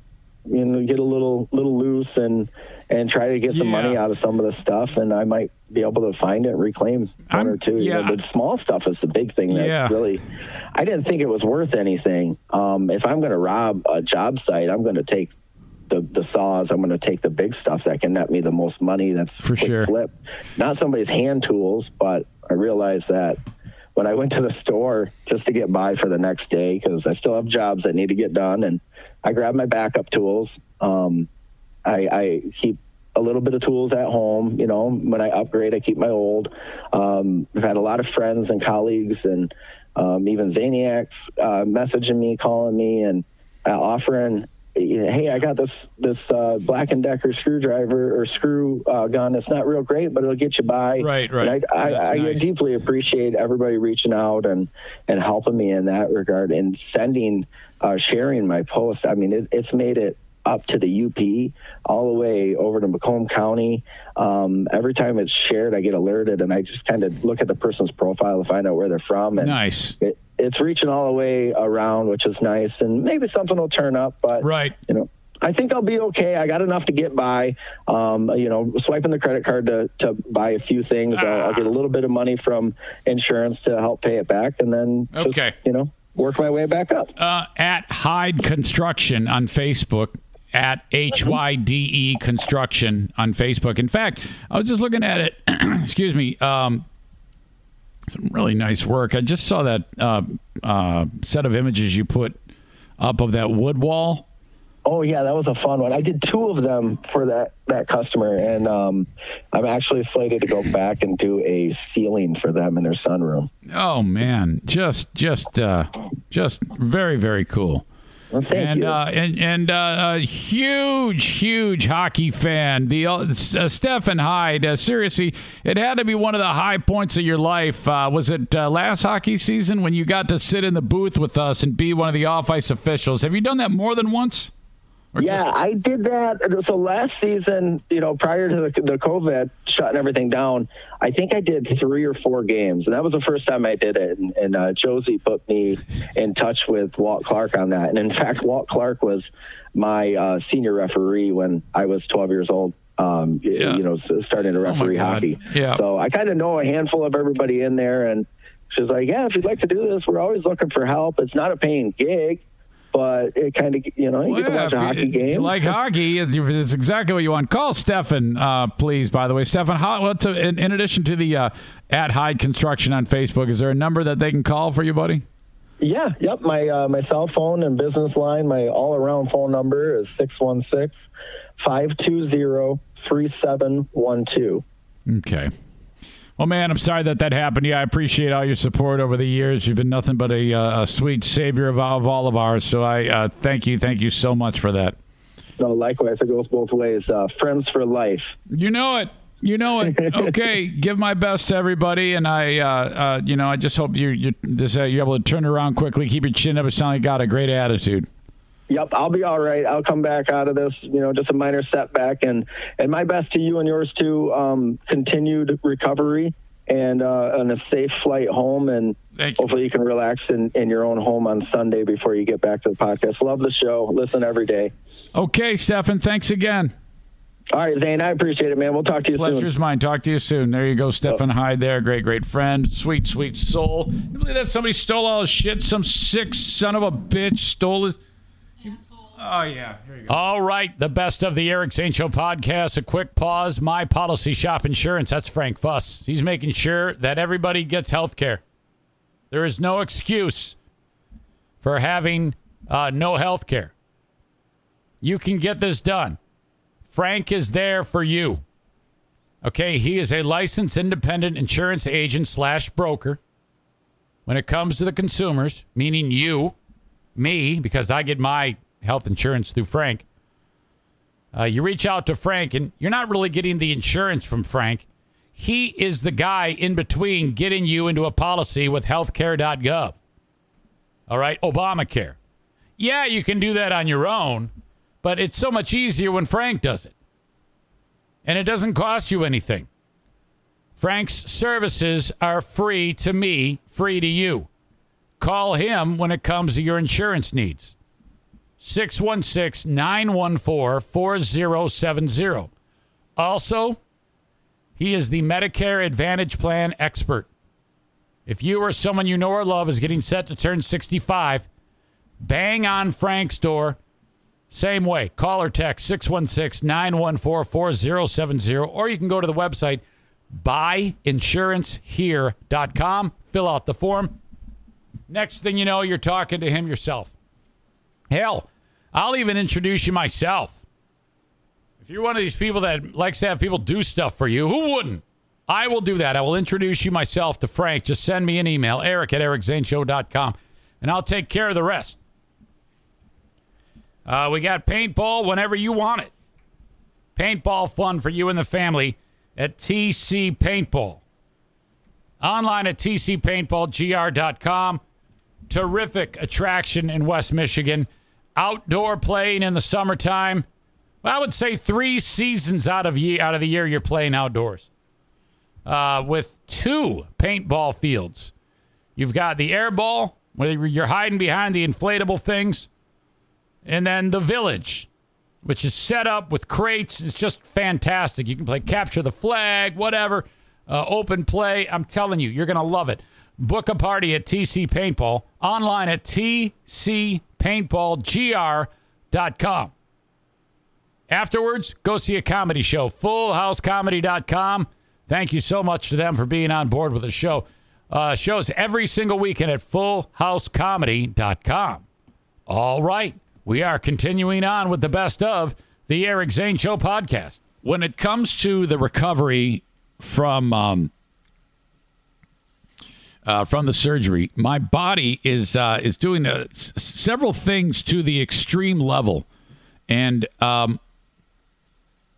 you know, get a little little loose and and try to get some Yeah. money out of some of the stuff, and I might be able to find it, and reclaim one I'm- or two. You know, yeah. the small stuff is the big thing that Yeah. really I didn't think it was worth anything. Um, if I'm going to rob a job site, I'm going to take the, the saws. I'm going to take the big stuff that can net me the most money. That's For quick sure. flip. Not somebody's hand tools, but I realized that when I went to the store just to get by for the next day because I still have jobs that need to get done, and I grabbed my backup tools. Um, I, I keep a little bit of tools at home. You know, when I upgrade, I keep my old. Um, I've had a lot of friends and colleagues and um, even Zaniacs uh, messaging me, calling me, and uh, offering. Hey, I got this this uh, Black and Decker screwdriver or screw uh, gun. It's not real great, but it'll get you by. Right, right. I, I, I nice. deeply appreciate everybody reaching out and and helping me in that regard and sending, uh, sharing my post. I mean, it, it's made it up to the UP, all the way over to Macomb County. Um, every time it's shared, I get alerted, and I just kind of look at the person's profile to find out where they're from. And Nice. it, it's reaching all the way around, which is nice. And maybe something will turn up, but Right. you know. I think I'll be okay. I got enough to get by. Um, you know, swiping the credit card to, to buy a few things. I'll, I'll get a little bit of money from insurance to help pay it back, and then just, Okay. you know, work my way back up. uh, at Hyde Construction on Facebook, at H Y D E Construction on Facebook. In fact, I was just looking at it. excuse me. Um, some really nice work. I just saw that uh, uh, set of images you put up of that wood wall. Oh yeah, that was a fun one. I did two of them for that that customer, and um, I'm actually slated to go back and do a ceiling for them in their sunroom. Oh man, just just uh, just very very cool. Well, thank and, you. Uh, and and uh, a huge, huge hockey fan. The uh, Stephen Hyde. Uh, seriously, it had to be one of the high points of your life. Uh, was it uh, last hockey season when you got to sit in the booth with us and be one of the off ice officials? Have you done that more than once? Yeah, just- I did that. So last season, you know, prior to the, the COVID shutting everything down, I think I did three or four games, and that was the first time I did it. And, and uh, Josie put me in touch with Walt Clark on that. And in fact, Walt Clark was my uh, senior referee when I was 12 years old. Um, Yeah. you know, starting to referee God. hockey. Yeah. So I kind of know a handful of everybody in there, and She's like, yeah, if you'd like to do this, we're always looking for help. It's not a paying gig, but it kind of, you know, you Well, get to yeah, watch a if you- hockey if you like hockey, it's exactly what you want. Call Stephan, uh, please. By the way, Stephan, how, what's a, in, in addition to the uh, at Hyde Construction on Facebook, is there a number that they can call for you, buddy? Yeah, yep. My uh, my cell phone and business line, my all around phone number is 616 520 3712. Okay. Well, man, I'm sorry that that happened. Yeah, I appreciate all your support over the years. You've been nothing but a, uh, a sweet savior of, of all of ours. So I uh, thank you, thank you so much for that. No, likewise, it goes both ways. Uh, friends for life. You know it. You know it. Okay, give my best to everybody, and I, uh, uh, you know, I just hope you you this uh, you're able to turn around quickly, keep your chin up, and sound like you got a great attitude. Yep, I'll be all right. I'll come back out of this, you know, just a minor setback, and and my best to you and yours too. Um, continued recovery and uh, and a safe flight home, and you. hopefully you can relax in in your own home on Sunday before you get back to the podcast. Love the show. Listen every day. Okay, Stephan, thanks again. All right, Zane, I appreciate it, man. We'll talk to you soon. Pleasure's mine. Talk to you soon. There you go, Stephan Hyde. There, great, great friend, sweet, sweet soul. You believe that somebody stole all his shit? Some sick son of a bitch stole his. Oh yeah, here you go. All right, the best of the Eric Zane Show podcast. A quick pause. My policy shop insurance. That's Frank Fuss. He's making sure that everybody gets health care. There is no excuse for having uh, no health care. You can get this done. Frank is there for you. Okay, he is a licensed independent insurance agent slash broker. When it comes to the consumers, meaning you, me, because I get my health insurance through Frank. Uh, you reach out to Frank, and you're not really getting the insurance from Frank. He is the guy in between getting you into a policy with healthcare.gov. All right, Obamacare. Yeah, you can do that on your own, but it's so much easier when Frank does it. And it doesn't cost you anything. Frank's services are free to me, free to you. Call him when it comes to your insurance needs. 616 914 4070. Also, he is the Medicare Advantage Plan expert. If you or someone you know or love is getting set to turn 65, bang on Frank's door. Same way. Call or text 616 914 4070, or you can go to the website buyinsurancehere.com, fill out the form. Next thing you know, you're talking to him yourself. Hell, I'll even introduce you myself. If you're one of these people that likes to have people do stuff for you, who wouldn't? I will do that. I will introduce you myself to Frank. Just send me an email, eric at ericzaneshow.com, and I'll take care of the rest. Uh, we got paintball whenever you want it. Paintball fun for you and the family at TC Paintball. Online at tcpaintballgr.com. Terrific attraction in West Michigan. Outdoor playing in the summertime. Well, I would say three seasons out of year out of the year you're playing outdoors. Uh, with two paintball fields. You've got the air ball, where you're hiding behind the inflatable things, and then the village, which is set up with crates. It's just fantastic. You can play capture the flag, whatever, uh, open play. I'm telling you, you're to love it. Book a party at TC Paintball online at tcpaintballgr.com. Afterwards, go see a comedy show, fullhousecomedy.com. Thank you so much to them for being on board with the show. Uh, shows every single weekend at fullhousecomedy.com. All right, we are continuing on with the best of the Eric Zane Show podcast. When it comes to the recovery from um, uh, from the surgery, my body is uh, is doing uh, s- several things to the extreme level, and um,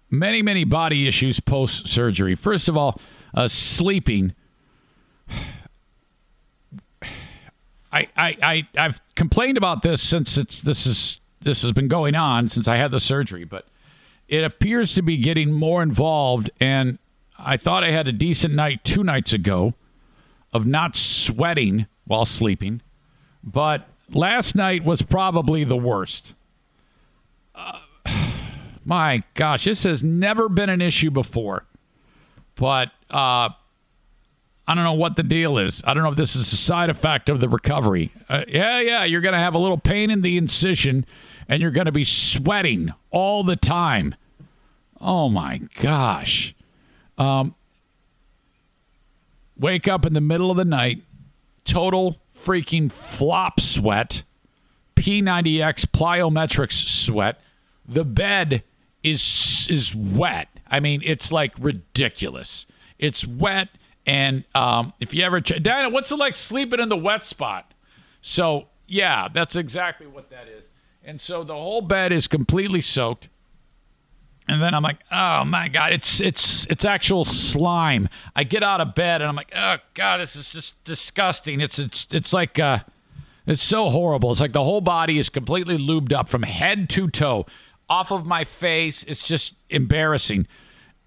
many many body issues post surgery. First of all, uh, sleeping. I, I, I I've complained about this since it's this is this has been going on since I had the surgery, but it appears to be getting more involved. And I thought I had a decent night two nights ago of not sweating while sleeping, but last night was probably the worst. Uh, my gosh, this has never been an issue before, but uh, I don't know what the deal is. I don't know if this is a side effect of the recovery. Uh, yeah, yeah, you're going to have a little pain in the incision and you're going to be sweating all the time. Oh my gosh. Um, wake up in the middle of the night, total freaking flop sweat, P90X plyometrics sweat. The bed is is wet. I mean, it's like ridiculous. It's wet, and um, if you ever, ch- Diana, what's it like sleeping in the wet spot? So yeah, that's exactly what that is. And so the whole bed is completely soaked. And then I'm like, oh my god, it's it's it's actual slime. I get out of bed and I'm like, oh god, this is just disgusting. It's it's it's like uh, it's so horrible. It's like the whole body is completely lubed up from head to toe, off of my face. It's just embarrassing.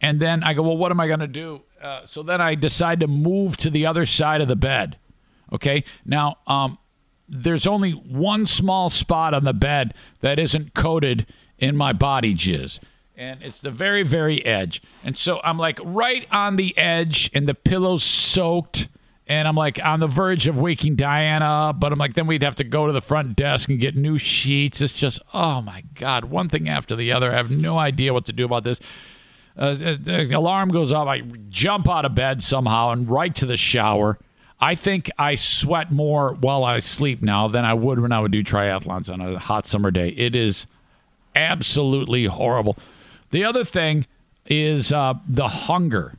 And then I go, well, what am I gonna do? Uh, so then I decide to move to the other side of the bed. Okay, now um, there's only one small spot on the bed that isn't coated in my body jizz and it's the very very edge. And so i'm like right on the edge and the pillow's soaked and i'm like on the verge of waking diana but i'm like then we'd have to go to the front desk and get new sheets. It's just oh my god one thing after the other. I have no idea what to do about this. Uh, the alarm goes off. I jump out of bed somehow and right to the shower. I think I sweat more while I sleep now than I would when I would do triathlons on a hot summer day. It is absolutely horrible. The other thing is uh, the hunger.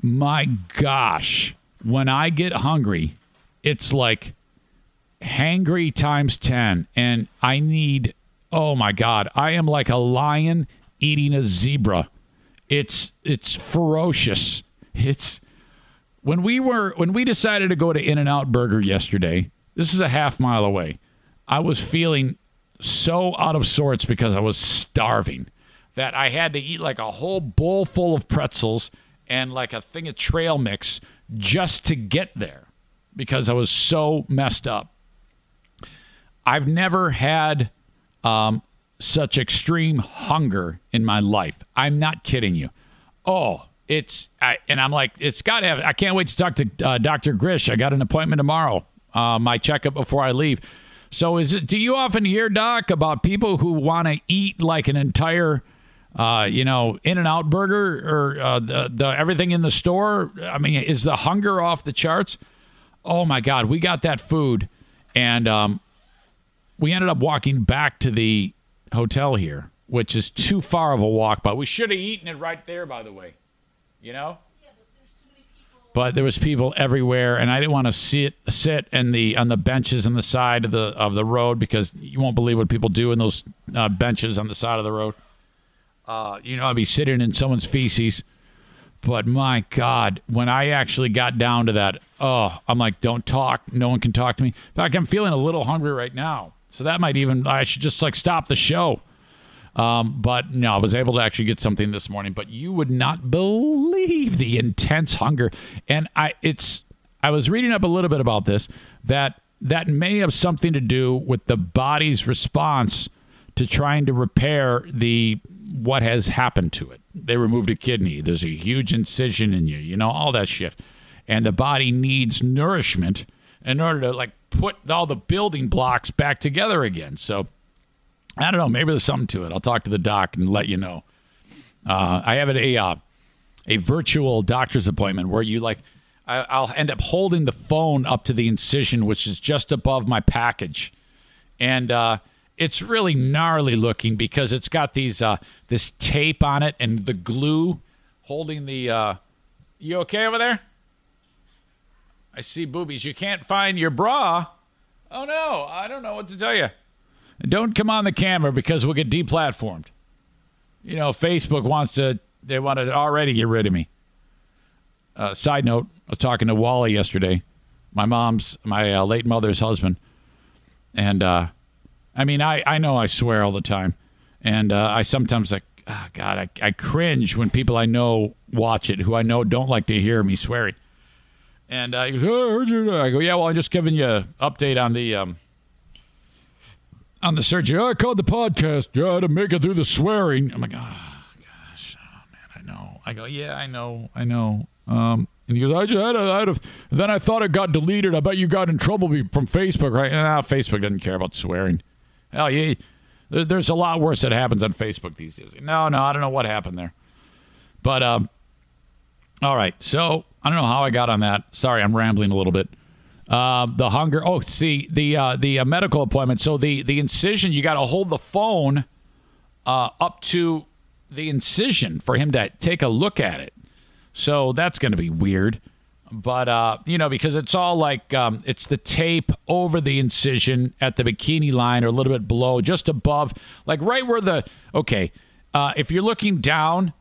My gosh, when I get hungry, it's like hangry times 10. And I need, oh my God, I am like a lion eating a zebra. It's, it's ferocious. It's, when we were, when we decided to go to In N Out Burger yesterday, this is a half mile away. I was feeling so out of sorts because I was starving that I had to eat like a whole bowl full of pretzels and like a thing of trail mix just to get there because I was so messed up. I've never had um, such extreme hunger in my life. I'm not kidding you. Oh, it's I, and I'm like, it's got to have. I can't wait to talk to uh, Dr. Grish. I got an appointment tomorrow. Uh, my checkup before I leave. So, is it? Do you often hear, Doc, about people who want to eat like an entire uh, you know, In and Out Burger or uh, the, the everything in the store. I mean, is the hunger off the charts? Oh my God, we got that food, and um, we ended up walking back to the hotel here, which is too far of a walk. But we should have eaten it right there, by the way. You know. But there was people everywhere, and I didn't want to sit sit in the on the benches on the side of the of the road because you won't believe what people do in those uh, benches on the side of the road. Uh, you know, I'd be sitting in someone's feces. But my God, when I actually got down to that, oh, I'm like, don't talk. No one can talk to me. In fact, I'm feeling a little hungry right now. So that might even, I should just like stop the show. Um, but no, I was able to actually get something this morning. But you would not believe the intense hunger. And I, it's, I was reading up a little bit about this that that may have something to do with the body's response to trying to repair the what has happened to it. They removed a kidney. There's a huge incision in you, you know, all that shit. And the body needs nourishment in order to like put all the building blocks back together again. So I don't know. Maybe there's something to it. I'll talk to the doc and let you know. Uh, I have a uh, a virtual doctor's appointment where you like I, will end up holding the phone up to the incision, which is just above my package, and uh, it's really gnarly looking because it's got these uh, this tape on it and the glue holding the. Uh, you okay over there? I see boobies. You can't find your bra. Oh no, I don't know what to tell you. Don't come on the camera because we'll get deplatformed. You know, Facebook wants to. They want to already get rid of me. Uh, side note: I was talking to Wally yesterday, my mom's, my uh, late mother's husband, and uh, I mean, I, I know I swear all the time, and uh, I sometimes like, oh God, I, I cringe when people I know watch it who I know don't like to hear me swearing. And uh, he goes, oh, I heard you. I go, yeah, well, I'm just giving you an update on the um, on the surgery. Oh, I called the podcast yeah, to make it through the swearing. I'm like, oh gosh, oh man, I know. I go, yeah, I know, I know. Um, And he goes, I just had a, I had a, then I thought it got deleted. I bet you got in trouble from Facebook, right? Nah, Facebook doesn't care about swearing. Hell, yeah, there's a lot worse that happens on Facebook these days. No, no, I don't know what happened there. But, um, all right. So I don't know how I got on that. Sorry, I'm rambling a little bit. Uh, the hunger. Oh, see the uh, the uh, medical appointment. So the the incision. You got to hold the phone uh, up to the incision for him to take a look at it. So that's going to be weird. But uh, you know, because it's all like um, it's the tape over the incision at the bikini line or a little bit below, just above, like right where the okay. Uh, if you're looking down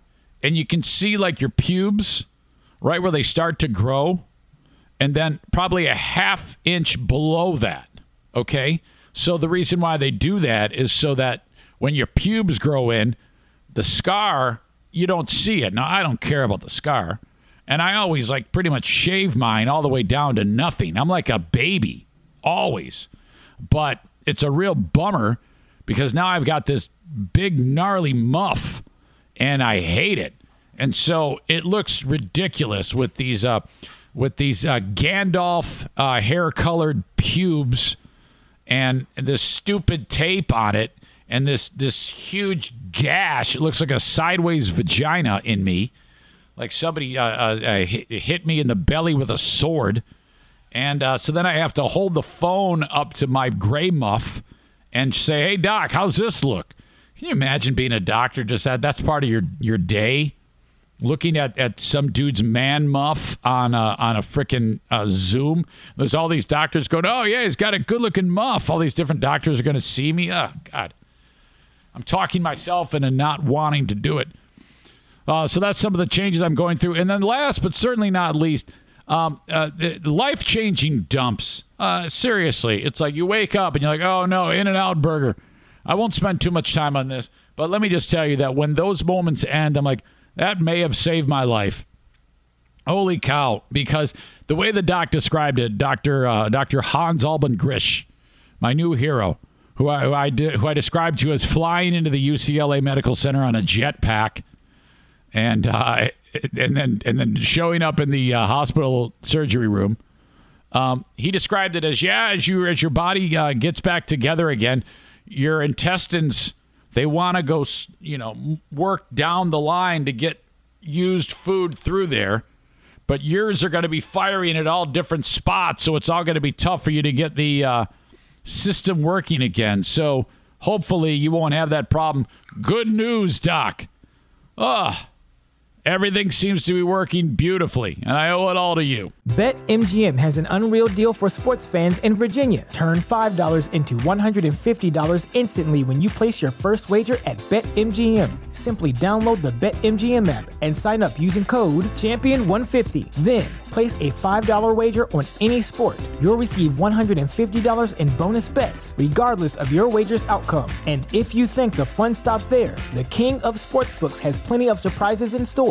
and you can see like your pubes, right where they start to grow, and then probably a half inch below that. Okay, so the reason why they do that is so that when your pubes grow in, the scar you don't see it. Now I don't care about the scar and I always like pretty much shave mine all the way down to nothing. I'm like a baby, always. But it's a real bummer because now I've got this big gnarly muff and I hate it. And so it looks ridiculous with these uh with these uh, Gandalf uh, hair colored pubes and this stupid tape on it and this this huge gash. It looks like a sideways vagina in me like somebody uh, uh, uh hit, me in the belly with a sword. And uh, so then I have to hold the phone up to my gray muff and say, "Hey doc, how's this look?" Can you imagine being a doctor? Just that that's part of your your day, looking at, at some dude's man muff on a, on a freaking uh, Zoom. There's all these doctors going, "Oh yeah, he's got a good looking muff." All these different doctors are going to see me. Oh God, I'm talking myself into not wanting to do it. Uh, so that's some of the changes I'm going through. And then last but certainly not least, um, uh, life changing dumps. Uh, seriously, it's like you wake up and you're like, oh no, In and Out Burger. I won't spend too much time on this, but let me just tell you that when those moments end, I'm like, that may have saved my life. Holy cow! Because the way the doc described it, Doctor uh, Doctor Hans Alban Grish, my new hero, who I who I, who I described to as flying into the UCLA Medical Center on a jetpack and uh, and then and then showing up in the uh, hospital surgery room. Um, he described it as yeah, as you as your body uh, gets back together again, your intestines they want to go you know work down the line to get used food through there, but yours are going to be firing at all different spots, so it's all going to be tough for you to get the uh, system working again. So hopefully you won't have that problem. Good news, doc. Ugh. Everything seems to be working beautifully, and I owe it all to you. BetMGM has an unreal deal for sports fans in Virginia. Turn $5 into $150 instantly when you place your first wager at BetMGM. Simply download the BetMGM app and sign up using code Champion150. Then, place a $5 wager on any sport. You'll receive $150 in bonus bets, regardless of your wager's outcome. And if you think the fun stops there, the King of Sportsbooks has plenty of surprises in store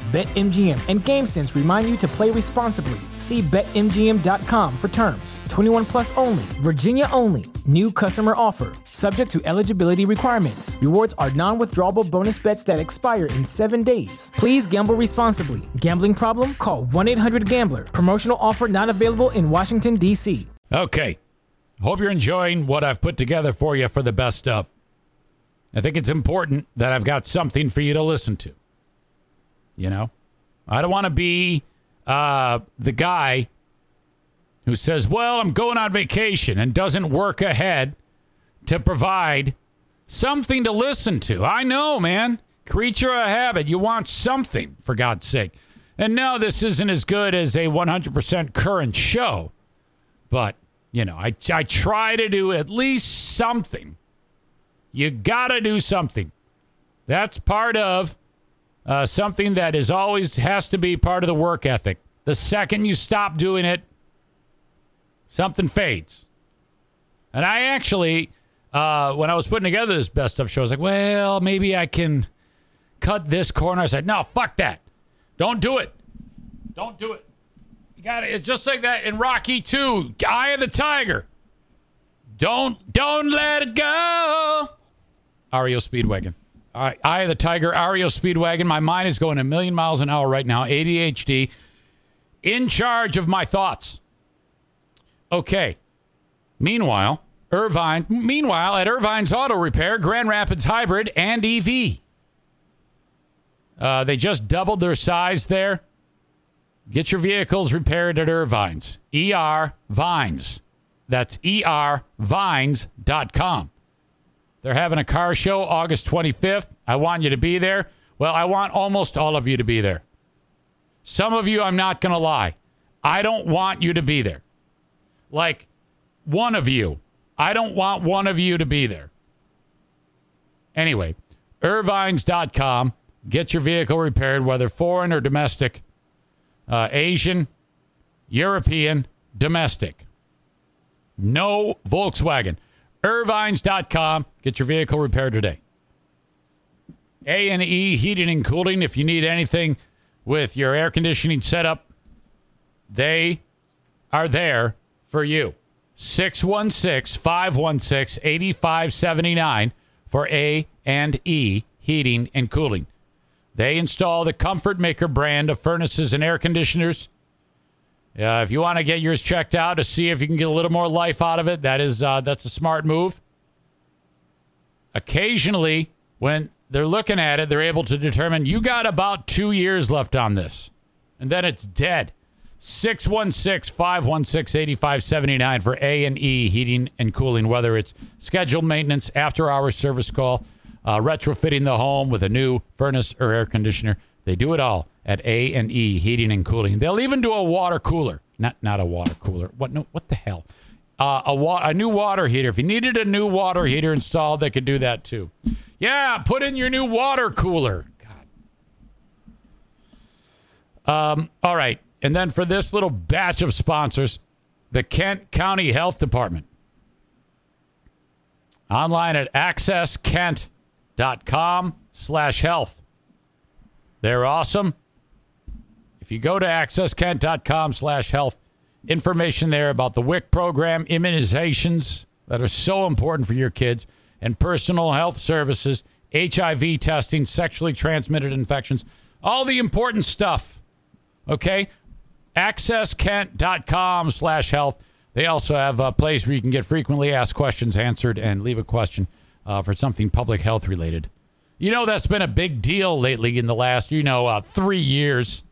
BetMGM and GameSense remind you to play responsibly. See BetMGM.com for terms. 21 plus only, Virginia only. New customer offer, subject to eligibility requirements. Rewards are non withdrawable bonus bets that expire in seven days. Please gamble responsibly. Gambling problem? Call 1 800 Gambler. Promotional offer not available in Washington, D.C. Okay. Hope you're enjoying what I've put together for you for the best of. I think it's important that I've got something for you to listen to. You know, I don't want to be uh, the guy who says, Well, I'm going on vacation and doesn't work ahead to provide something to listen to. I know, man. Creature of habit. You want something, for God's sake. And no, this isn't as good as a 100% current show. But, you know, I, I try to do at least something. You got to do something. That's part of uh, something that is always has to be part of the work ethic. The second you stop doing it, something fades. And I actually, uh, when I was putting together this best of show, I was like, well, maybe I can cut this corner. I said, no, fuck that. Don't do it. Don't do it. You got it. It's just like that in Rocky 2, Eye of the Tiger. Don't don't let it go. REO Speedwagon. All right, Eye of the Tiger, REO Speedwagon. My mind is going a million miles an hour right now. ADHD. In charge of my thoughts. Okay. Meanwhile, Ervine. Meanwhile, at Ervine's Auto Repair, Grand Rapids Hybrid and EV. Uh, they just doubled their size there. Get your vehicles repaired at Ervine's. ER Vines. That's ervines.com. They're having a car show August 25th. I want you to be there. Well, I want almost all of you to be there. Some of you, I'm not going to lie. I don't want you to be there. Like one of you. I don't want one of you to be there. Anyway, ervines.com. Get your vehicle repaired, whether foreign or domestic, uh, Asian, European, domestic. No Volkswagen. Ervines.com. Get your vehicle repaired today. A&E Heating and Cooling. If you need anything with your air conditioning setup, they are there for you. 616 516 8579 for A and E Heating and Cooling. They install the Comfort Maker brand of furnaces and air conditioners. Uh, if you want to get yours checked out to see if you can get a little more life out of it, that is uh, that's a smart move. Occasionally, when they're looking at it, they're able to determine you got about two years left on this, and then it's dead. 616 516 8579 for A and E heating and cooling, whether it's scheduled maintenance, after hours service call, uh, retrofitting the home with a new furnace or air conditioner. They do it all at A and E Heating and Cooling. They'll even do a water cooler. Not not a water cooler. What no what the hell? Uh, a wa- a new water heater. If you needed a new water heater installed, they could do that too. Yeah, put in your new water cooler. God. Um, all right. And then for this little batch of sponsors, the Kent County Health Department. Online at accesskent.com slash health. They're awesome. If you go to accesskent.com slash health, information there about the WIC program, immunizations that are so important for your kids, and personal health services, HIV testing, sexually transmitted infections, all the important stuff. Okay? accesskent.com slash health. They also have a place where you can get frequently asked questions answered and leave a question uh, for something public health related. You know, that's been a big deal lately in the last, you know, uh, three years.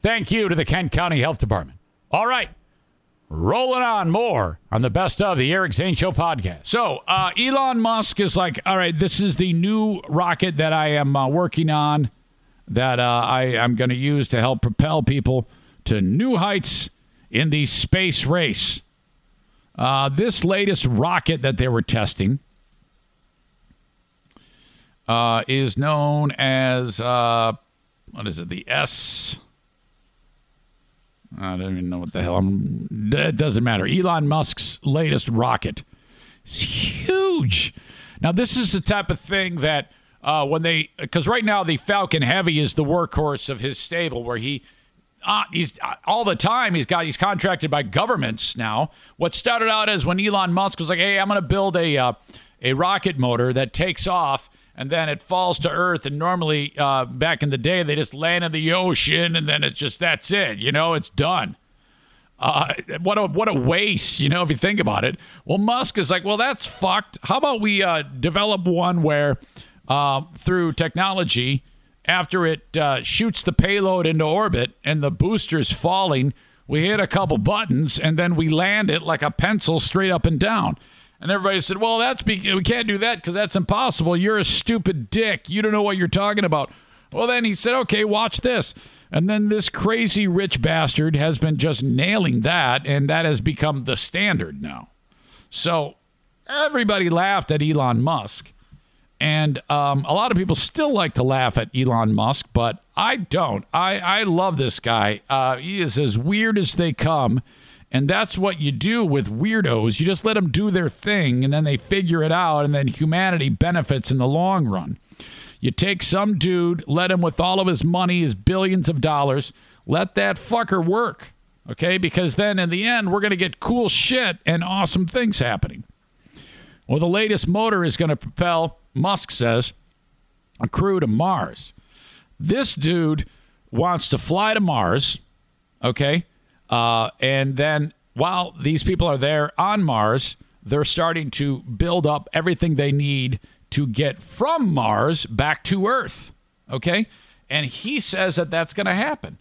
Thank you to the Kent County Health Department. All right. Rolling on more on the best of the Eric Zane Show podcast. So, uh, Elon Musk is like, all right, this is the new rocket that I am uh, working on that uh, I am going to use to help propel people to new heights in the space race. Uh, this latest rocket that they were testing uh, is known as uh, what is it? The S. I don't even know what the hell. I'm, it doesn't matter. Elon Musk's latest rocket. It's huge. Now, this is the type of thing that uh, when they, because right now the Falcon Heavy is the workhorse of his stable, where he uh, he's uh, all the time he's got he's contracted by governments now. What started out as when Elon Musk was like, "Hey, I'm going to build a uh, a rocket motor that takes off." And then it falls to Earth, and normally uh, back in the day they just land in the ocean, and then it's just that's it, you know, it's done. Uh, what a what a waste, you know, if you think about it. Well, Musk is like, well, that's fucked. How about we uh, develop one where uh, through technology, after it uh, shoots the payload into orbit and the booster's falling, we hit a couple buttons and then we land it like a pencil straight up and down. And everybody said, "Well, that's be- we can't do that because that's impossible. You're a stupid dick. You don't know what you're talking about." Well, then he said, "Okay, watch this." And then this crazy rich bastard has been just nailing that, and that has become the standard now. So everybody laughed at Elon Musk. And um, a lot of people still like to laugh at Elon Musk, but I don't. I, I love this guy. Uh, he is as weird as they come. And that's what you do with weirdos. You just let them do their thing, and then they figure it out, and then humanity benefits in the long run. You take some dude, let him with all of his money, his billions of dollars, let that fucker work. Okay, because then in the end, we're going to get cool shit and awesome things happening. Well, the latest motor is going to propel, Musk says, a crew to Mars. This dude wants to fly to Mars, okay? Uh, and then while these people are there on Mars, they're starting to build up everything they need to get from Mars back to Earth, okay? And he says that that's going to happen.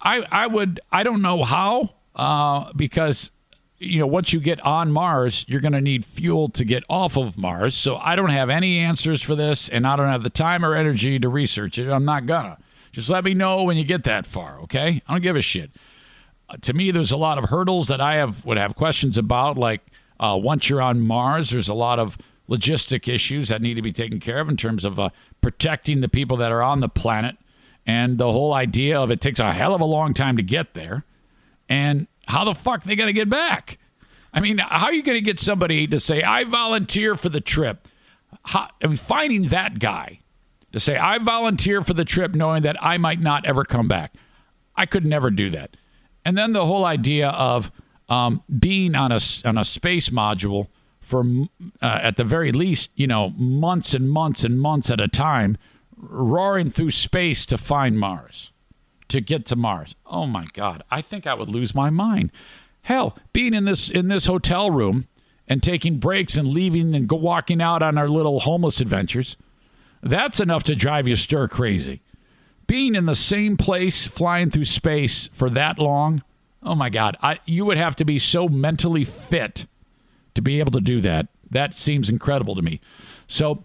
I, I would, I don't know how, uh, because you know, once you get on Mars, you're going to need fuel to get off of Mars. So I don't have any answers for this, and I don't have the time or energy to research it. I'm not gonna. Just let me know when you get that far, okay? I don't give a shit. To me, there's a lot of hurdles that I have would have questions about. Like uh, once you're on Mars, there's a lot of logistic issues that need to be taken care of in terms of uh, protecting the people that are on the planet, and the whole idea of it takes a hell of a long time to get there, and how the fuck they going to get back? I mean, how are you going to get somebody to say, I volunteer for the trip? How, I mean, finding that guy to say, I volunteer for the trip knowing that I might not ever come back. I could never do that. And then the whole idea of um, being on a, on a space module for, uh, at the very least, you know, months and months and months at a time, roaring through space to find Mars to get to Mars. Oh my God, I think I would lose my mind. Hell, being in this in this hotel room and taking breaks and leaving and go walking out on our little homeless adventures, that's enough to drive you stir crazy. Being in the same place, flying through space for that long, oh my God, I, you would have to be so mentally fit to be able to do that. That seems incredible to me. So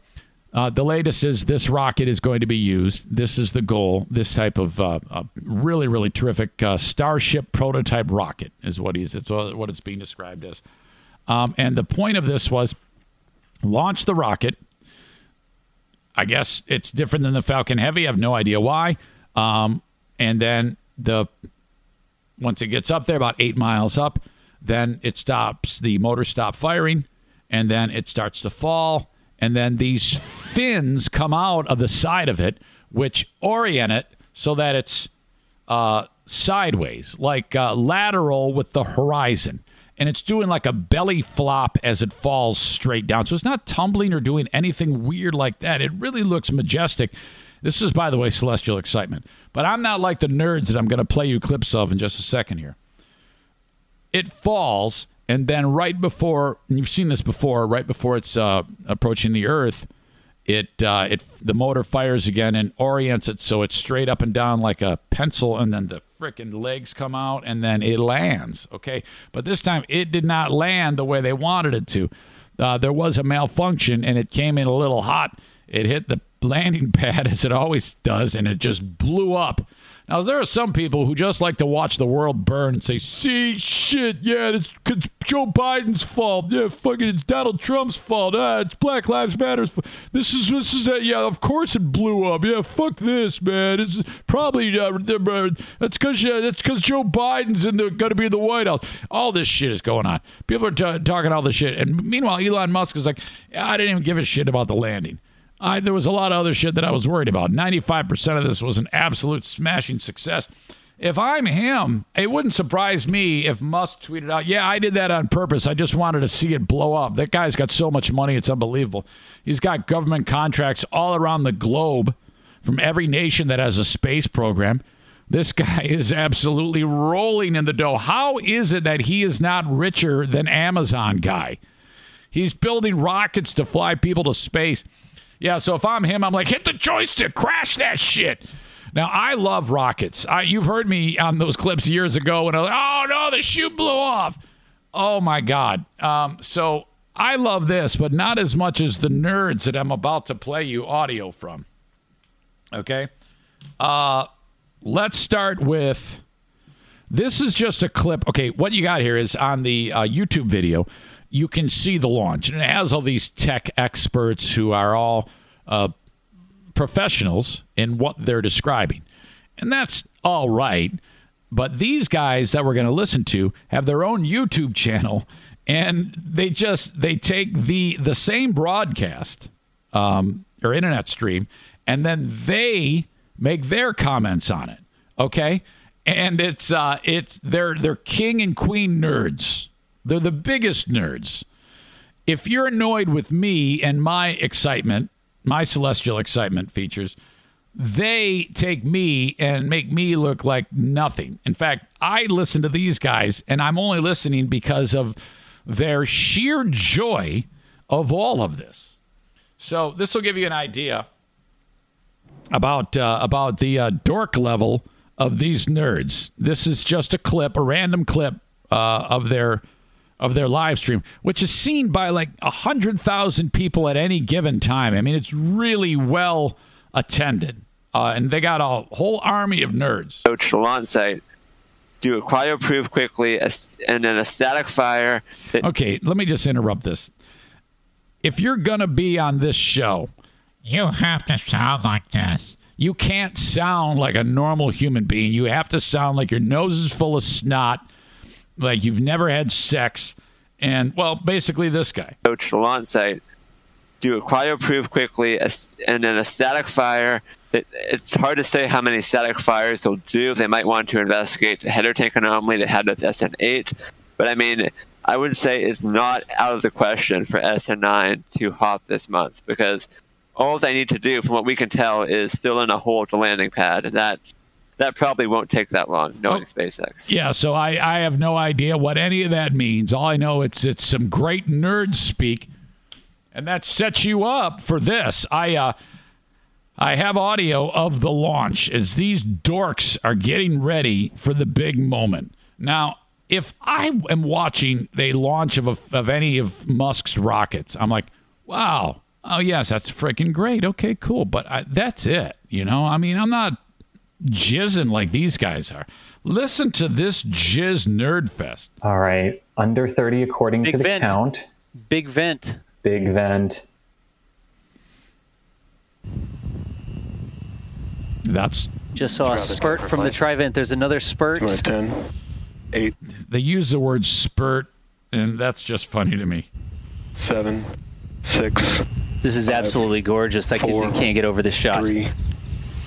uh, the latest is this rocket is going to be used. This is the goal. This type of uh, really, really terrific uh, Starship prototype rocket is what he's it's what it's being described as. Um, and the point of this was launch the rocket. I guess it's different than the Falcon Heavy. I have no idea why. Um, and then the once it gets up there, about eight miles up, then it stops. The motor stop firing, and then it starts to fall and then these fins come out of the side of it, which orient it so that it's uh, sideways, like uh, lateral with the horizon. And it's doing like a belly flop as it falls straight down. So it's not tumbling or doing anything weird like that. It really looks majestic. This is, by the way, celestial excitement. But I'm not like the nerds that I'm going to play you clips of in just a second here. It falls and then right before you've seen this before, right before it's uh, approaching the Earth, it uh, it the motor fires again and orients it so it's straight up and down like a pencil, and then the freaking legs come out, and then it lands. Okay, but this time it did not land the way they wanted it to. Uh, there was a malfunction, and it came in a little hot. It hit the landing pad as it always does, and it just blew up now, there are some people who just like to watch the world burn and say, see, shit, yeah, it's, Joe Biden's fault. Yeah, fucking, it's Donald Trump's fault. Ah, it's Black Lives Matter's. This is, this is, a, yeah, of course it blew up. Yeah, fuck this, man. It's probably, uh, uh that's because that's because Joe Biden's going to be in the White House. All this shit is going on. People are t- talking all this shit. And meanwhile, Elon Musk is like, I didn't even give a shit about the landing. I, there was a lot of other shit that I was worried about. 95% of this was an absolute smashing success. If I'm him, it wouldn't surprise me if Musk tweeted out, Yeah, I did that on purpose. I just wanted to see it blow up. That guy's got so much money, it's unbelievable. He's got government contracts all around the globe from every nation that has a space program. This guy is absolutely rolling in the dough. How is it that he is not richer than Amazon guy? He's building rockets to fly people to space. Yeah, so if I'm him, I'm like, hit the joystick, crash that shit. Now I love rockets. I, you've heard me on those clips years ago when I was like, oh no, the shoe blew off. Oh my god. Um, so I love this, but not as much as the nerds that I'm about to play you audio from. Okay. Uh, let's start with. This is just a clip. Okay, what you got here is on the uh, YouTube video you can see the launch. And it has all these tech experts who are all uh, professionals in what they're describing. And that's all right. But these guys that we're going to listen to have their own YouTube channel and they just they take the the same broadcast um, or internet stream and then they make their comments on it okay and it's uh, it's they're they're king and queen nerds. They're the biggest nerds. If you're annoyed with me and my excitement, my celestial excitement features, they take me and make me look like nothing. In fact, I listen to these guys, and I'm only listening because of their sheer joy of all of this. So this will give you an idea about uh, about the uh, dork level of these nerds. This is just a clip, a random clip uh, of their of their live stream, which is seen by like a hundred thousand people at any given time. I mean, it's really well attended, uh, and they got a whole army of nerds. Coach the site, do a cryo-proof quickly, and then a static fire. That- okay, let me just interrupt this. If you're gonna be on this show, you have to sound like this. You can't sound like a normal human being. You have to sound like your nose is full of snot, like you've never had sex, and well, basically this guy. Coach launch site, do a cryo-proof quickly, and then a static fire. It's hard to say how many static fires they'll do. They might want to investigate the header tank anomaly they had with SN8, but I mean, I would say it's not out of the question for SN9 to hop this month because all they need to do, from what we can tell, is fill in a hole at the landing pad, and that that probably won't take that long, knowing oh, SpaceX. Yeah, so I, I have no idea what any of that means. All I know it's it's some great nerd speak, and that sets you up for this. I uh, I have audio of the launch as these dorks are getting ready for the big moment. Now, if I am watching the launch of a, of any of Musk's rockets, I'm like, wow, oh yes, that's freaking great. Okay, cool, but I, that's it. You know, I mean, I'm not jizzing like these guys are. Listen to this jizz nerd fest. All right, under 30 according Big to the vent. count. Big vent. Big vent. That's just saw a spurt from the Trivent. There's another spurt. 10, eight. They use the word spurt, and that's just funny to me. Seven, six. This is five, absolutely gorgeous. I four, can't get over this shot. Three,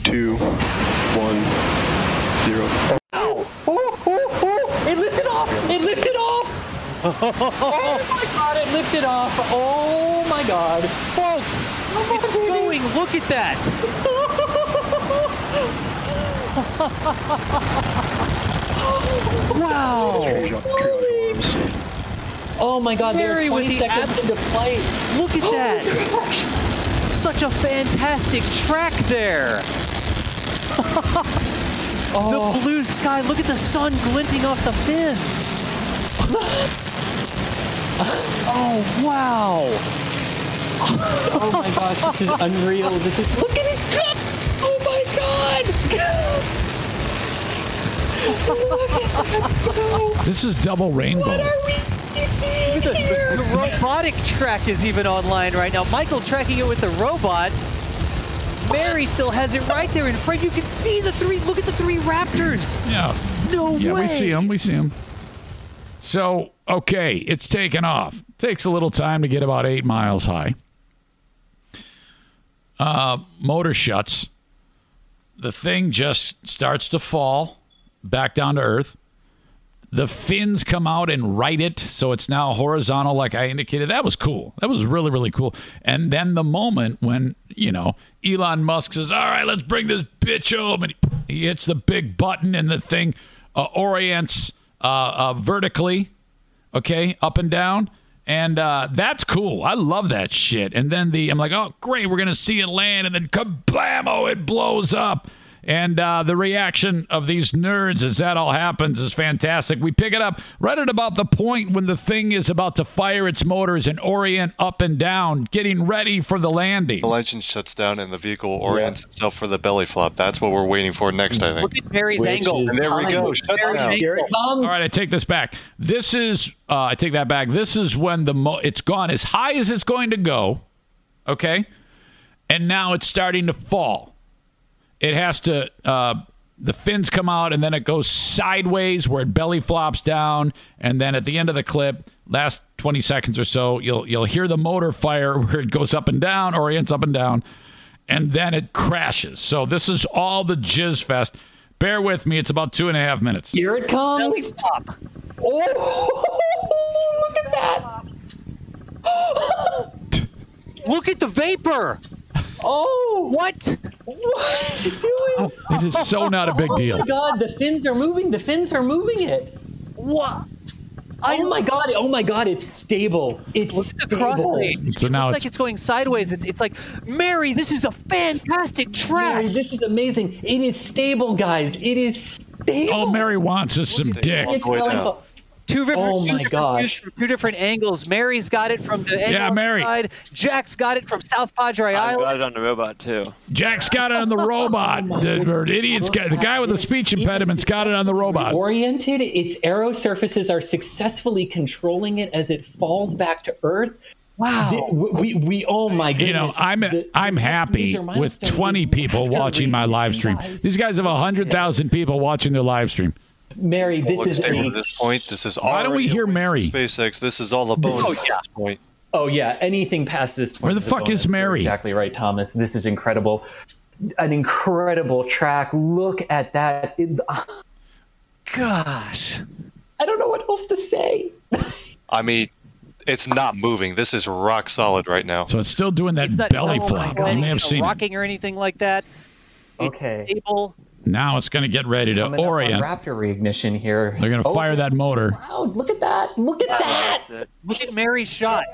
two, one, zero. Oh, oh, oh, oh. It lifted off! It lifted off! oh my god, it lifted off! Oh my god. Folks, oh, it's baby. going. Look at that! wow! Oh my god, Harry with the abs- into flight. Look at oh that! Such a fantastic track there! oh. The blue sky, look at the sun glinting off the fins! oh, wow! oh my gosh, this is unreal. This is. Look at his cup! Oh my god! this is double rainbow. What are we seeing the, here? The robotic track is even online right now. Michael tracking it with the robot. Mary still has it right there in front. You can see the three. Look at the three raptors. Yeah. No yeah, way. we see them. We see them. So okay, it's taken off. Takes a little time to get about eight miles high. Uh, motor shuts. The thing just starts to fall back down to earth. The fins come out and right it, so it's now horizontal, like I indicated. That was cool. That was really, really cool. And then the moment when, you know, Elon Musk says, All right, let's bring this bitch home, and he hits the big button, and the thing uh, orients uh, uh, vertically, okay, up and down. And uh, that's cool. I love that shit. And then the I'm like, oh great, we're gonna see it land, and then kablamo, it blows up. And uh, the reaction of these nerds as that all happens is fantastic. We pick it up right at about the point when the thing is about to fire its motors and orient up and down, getting ready for the landing. The engine shuts down and the vehicle orients yeah. itself for the belly flop. That's what we're waiting for next, I think. Look at Perry's Which angle. And there we go. Shut down. Here it comes. All right, I take this back. This is, uh, I take that back. This is when the mo- it's gone as high as it's going to go. Okay. And now it's starting to fall it has to uh, the fins come out and then it goes sideways where it belly flops down and then at the end of the clip last 20 seconds or so you'll you'll hear the motor fire where it goes up and down orients up and down and then it crashes so this is all the jizz fest Bear with me. It's about two and a half minutes. Here it comes. Belly flop. Oh, look at that. Look at the vapor. Oh, What? what is it oh, doing? It is so not a big deal. Oh my god, the fins are moving. The fins are moving it. What? Oh my god, oh my god, it's stable. It's Look stable. crossfade. So it now looks it's- like it's going sideways. It's, it's like, Mary, this is a fantastic track. Mary, this is amazing. It is stable, guys. It is stable. All Mary wants is some dick. It's Way going down. up. Two different, Oh two my different views from two different angles. Mary's got it from the angle Yeah, Mary. side. Jack's got it from South Padre I Island. got it on the robot too. Jack's got it on the robot. The or idiot's got the guy with the speech impediment's got it on the robot. Oriented, its aero surfaces are successfully controlling it as it falls back to Earth. Wow. The- we, we, oh my goodness. You know, I'm The- the I'm happy with 20 people watching my live stream. These guys have 100,000 people watching their live stream. Mary, this Look, is stable a, at this point. This is Why don't we already a hear win for Mary? SpaceX. This is all a bonus Oh, at this point. Oh yeah, anything past this point. Where the is a fuck is bonus. You're Mary? Exactly right, Thomas. This is incredible. An incredible track. Look at that. It- Gosh. I don't know what else to say. I mean, it's not moving. This is rock solid right now. So it's still doing that It's not, belly it's flop. like You may have it's not seen it. rocking or anything like that. It's Okay. stable. Now it's going to get ready to Coming orient. Raptor reignition here. They're going to oh, fire that motor. Wow, look at that. Look at that. Look at Mary's shot.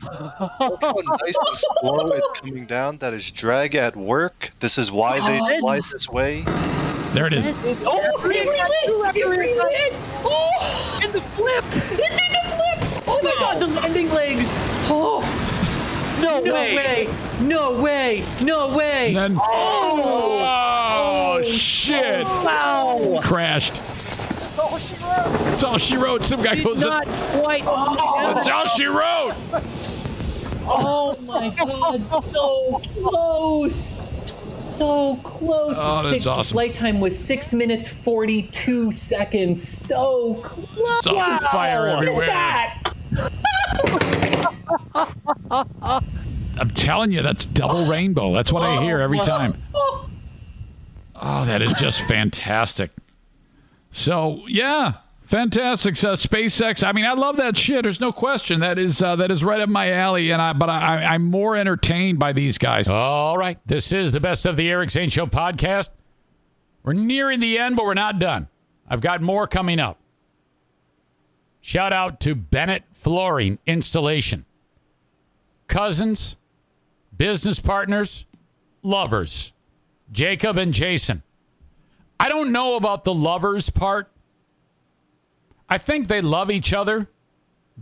Look how nice and slow it's coming down. That is drag at work. This is why they Oh, fly this way. There it is. Oh, he relit. He relit. Oh, And the flip. it did the flip. Oh my god, the landing legs. Oh, No, no way. way. No way. No way. And then, oh. oh. oh, shit. Wow. Crashed. That's all she wrote. That's all she wrote. Some guy Did goes, not quite. Oh. That's all she wrote. Oh my god, so close. So close. Oh, that's Six- awesome. Flight time was six minutes forty-two seconds. So close. It's on fire Look at everywhere. that. I'm telling you, that's double rainbow. That's what I oh, hear every time. Oh. oh, that is just fantastic. So yeah, fantastic. So SpaceX. I mean, I love that shit. There's no question. That is uh, that is right up my alley. And I, but I, I, I'm more entertained by these guys. All right. This is the best of the Eric Zane Show podcast. We're nearing the end, but we're not done. I've got more coming up. Shout out to Bennett Flooring Installation. Cousins, business partners, lovers, Jacob and Jason. I don't know about the lovers part. I think they love each other,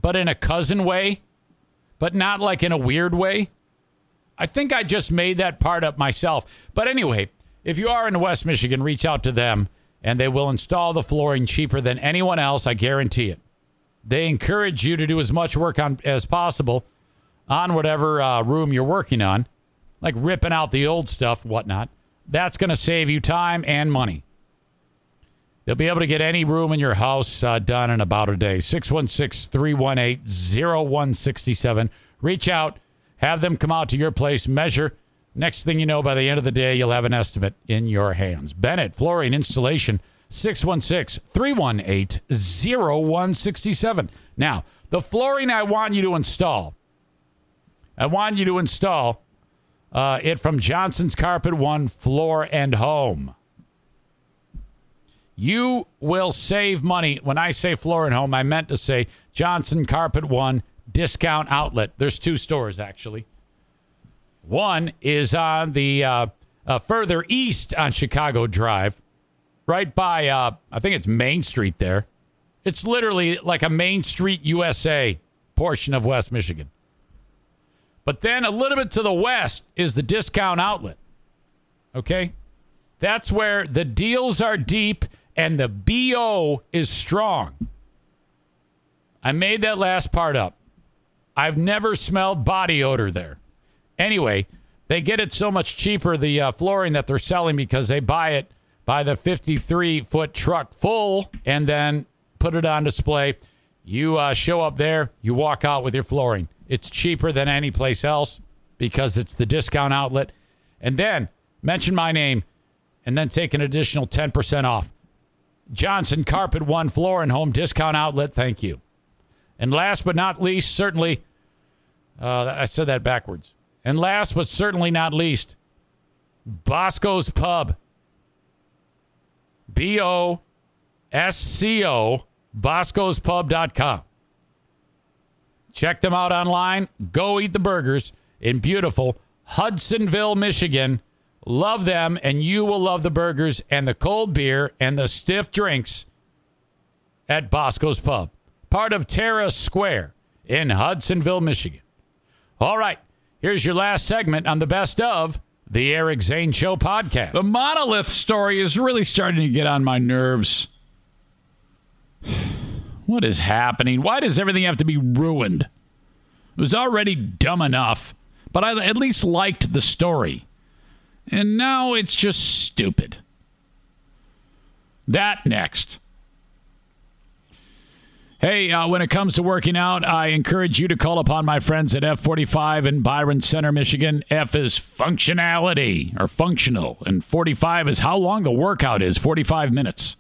but in a cousin way, but not like in a weird way. I think I just made that part up myself. But anyway, if you are in West Michigan, reach out to them and they will install the flooring cheaper than anyone else. I guarantee it. They encourage you to do as much work on as possible on whatever uh, room you're working on, like ripping out the old stuff, whatnot. That's going to save you time and money. They'll be able to get any room in your house uh, done in about a day. 616 318 0167. Reach out, have them come out to your place, measure. Next thing you know, by the end of the day, you'll have an estimate in your hands. Bennett Flooring Installation, 616 318 0167. Now, the flooring I want you to install, I want you to install uh, it from Johnson's Carpet One Floor and Home. You will save money. When I say floor and home, I meant to say Johnson Carpet One discount outlet. There's two stores actually. One is on the uh, uh, further east on Chicago Drive, right by uh, I think it's Main Street there. It's literally like a Main Street USA portion of West Michigan. But then a little bit to the west is the discount outlet. Okay? That's where the deals are deep and the BO is strong. I made that last part up. I've never smelled body odor there. Anyway, they get it so much cheaper, the uh, flooring that they're selling, because they buy it by the 53 foot truck full and then put it on display. You uh, show up there, you walk out with your flooring. It's cheaper than any place else because it's the discount outlet. And then mention my name and then take an additional 10% off. Johnson Carpet One Floor and Home Discount Outlet, thank you. And last but not least, certainly, uh, I said that backwards. And last but certainly not least, Bosco's Pub. B O S C O, boscospub.com. Check them out online. Go eat the burgers in beautiful Hudsonville, Michigan. Love them, and you will love the burgers and the cold beer and the stiff drinks at Bosco's Pub, part of Terra Square in Hudsonville, Michigan. All right, here's your last segment on the best of the Eric Zane Show podcast. The monolith story is really starting to get on my nerves. What is happening? Why does everything have to be ruined? It was already dumb enough, but I at least liked the story. And now it's just stupid. That next. Hey, uh, when it comes to working out, I encourage you to call upon my friends at F45 in Byron Center, Michigan. F is functionality or functional, and 45 is how long the workout is 45 minutes.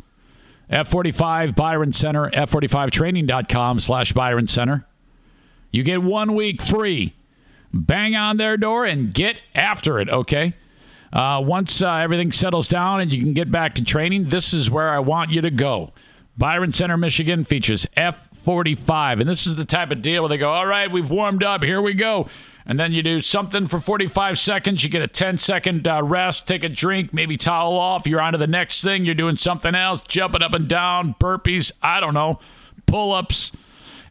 F45 Byron Center, F45training.com slash Byron Center. You get one week free. Bang on their door and get after it, okay? Uh, once uh, everything settles down and you can get back to training, this is where I want you to go. Byron Center, Michigan features F45. And this is the type of deal where they go, all right, we've warmed up. Here we go. And then you do something for 45 seconds. You get a 10 second uh, rest, take a drink, maybe towel off. You're on to the next thing. You're doing something else, jumping up and down, burpees, I don't know, pull ups.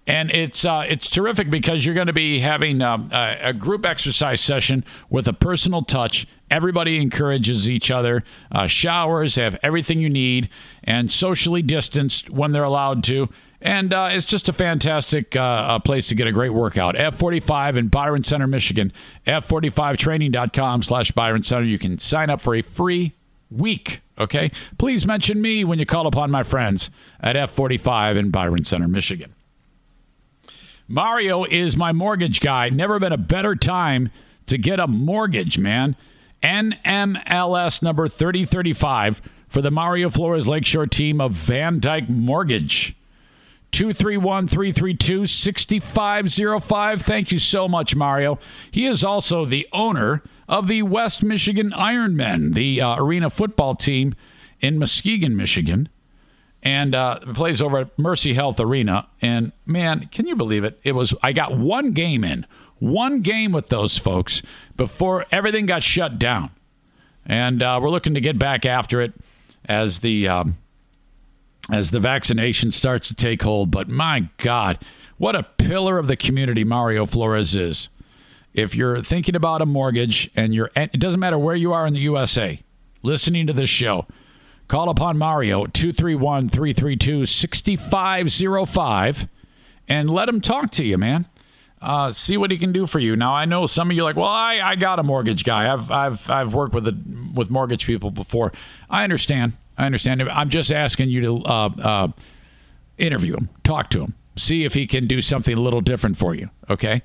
And it's uh, it's terrific because you're going to be having um, a, a, group exercise session with a personal touch. Everybody encourages each other. Uh, showers have everything you need, and socially distanced when they're allowed to. And uh, it's just a fantastic uh, place to get a great workout. F45 in Byron Center, Michigan. F45training.com slash Byron Center. You can sign up for a free week. Okay. Please mention me when you call upon my friends at F45 in Byron Center, Michigan. Mario is my mortgage guy. Never been a better time to get a mortgage, man. NMLS number 3035 for the Mario Flores Lakeshore team of VanDyk Mortgage. 231 332 6505. Thank you so much, Mario. He is also the owner of the West Michigan Ironmen, the uh, arena football team in Muskegon, Michigan and uh, plays over at Mercy Health Arena. And man, can you believe it? It was I got one game in, one game with those folks before everything got shut down, and uh, we're looking to get back after it as the um, as the vaccination starts to take hold. But my God, what a pillar of the community Mario Flores is. If you're thinking about a mortgage and you're, it doesn't matter where you are in the USA, listening to this show Call upon Mario 231 332 6505 and let him talk to you, man. Uh, see what he can do for you. Now I know some of you are like, well, I, I got a mortgage guy. I've I've I've worked with a, with mortgage people before. I understand. I understand. I'm just asking you to uh, uh, interview him, talk to him, see if he can do something a little different for you. Okay,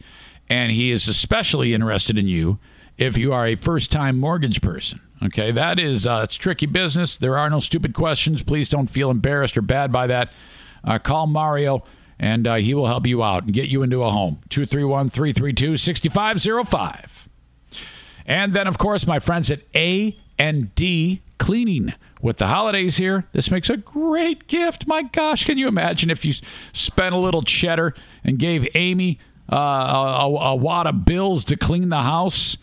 and he is especially interested in you if you are a first time mortgage person. Okay, that is uh, it's tricky business. There are no stupid questions. Please don't feel embarrassed or bad by that. Uh, call Mario and uh, he will help you out and get you into a home. 231 332 6505. And then, of course, my friends at A and D Cleaning. With the holidays here, this makes a great gift. My gosh, can you imagine if you spent a little cheddar and gave Amy uh, a, a, a wad of bills to clean the house?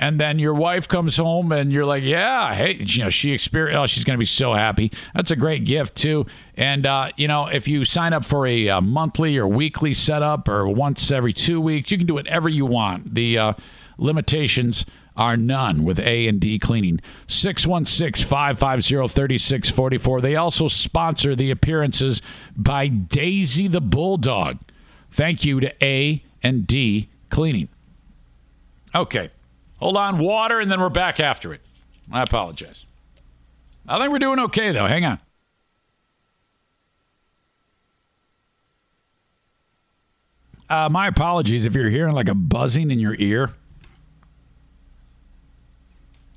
And then your wife comes home and you're like, yeah, hey, you know, she experienced, oh, she's going to be so happy. That's a great gift too. And, uh, you know, if you sign up for a, a, uh, monthly or weekly setup or once every two weeks, you can do whatever you want. The uh, limitations are none with A and D cleaning. 616-550-3644. They also sponsor the appearances by Daisy the Bulldog. Thank you to A and D cleaning. Okay. Hold on, water, and then we're back after it. I apologize. I think we're doing okay, though. Hang on. Uh, my apologies if you're hearing like a buzzing in your ear.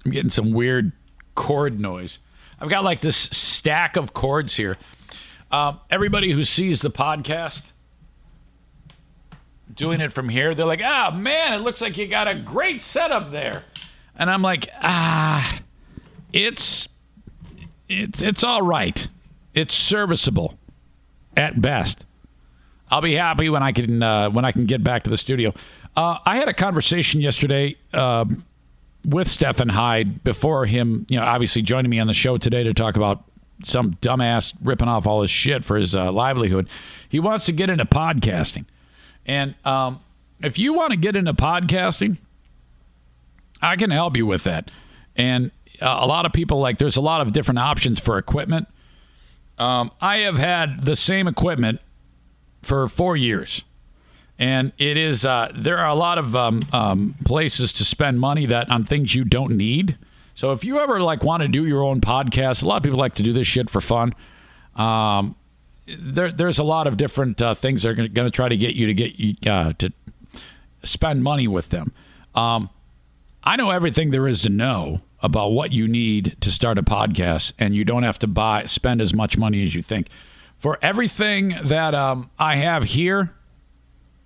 I'm getting some weird cord noise. I've got like this stack of cords here. Um, everybody who sees the podcast doing it from here, they're like, ah, man, it looks like you got a great setup there. And I'm like, ah, it's it's it's all right. It's serviceable at best. I'll be happy when I can uh, when I can get back to the studio. Uh, I had a conversation yesterday uh, with Stephan Hyde before him, you know, obviously joining me on the show today to talk about some dumbass ripping off all his shit for his uh, livelihood. He wants to get into podcasting, and um, if you want to get into podcasting, I can help you with that. And uh, a lot of people like there's a lot of different options for equipment. Um, I have had the same equipment for four years, and it is uh, there are a lot of um, um, places to spend money that on things you don't need. So if you ever like want to do your own podcast, a lot of people like to do this shit for fun. Um, there, there's a lot of different uh, things that are going to try to get you to get you uh, to spend money with them. Um, I know everything there is to know about what you need to start a podcast, and you don't have to buy spend as much money as you think. For everything that um, I have here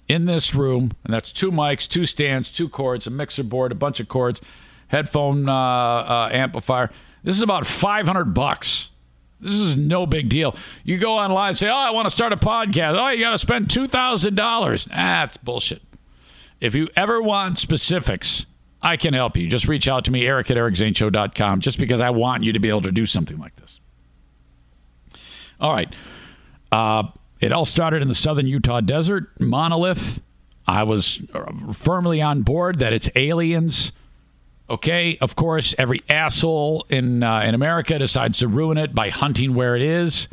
in this room, and that's two mics, two stands, two cords, a mixer board, a bunch of cords, headphone uh, uh, amplifier. This is about five hundred bucks. This is no big deal. You go online and say, "Oh, I want to start a podcast." Oh, you got to spend two thousand dollars. Ah, that's bullshit. If you ever want specifics, I can help you. Just reach out to me, Eric at ericzaneshow.com, just because I want you to be able to do something like this. All right. Uh, it all started in the southern Utah desert, monolith. I was uh, firmly on board that it's aliens. Okay, of course, every asshole in uh, in America decides to ruin it by hunting where it is.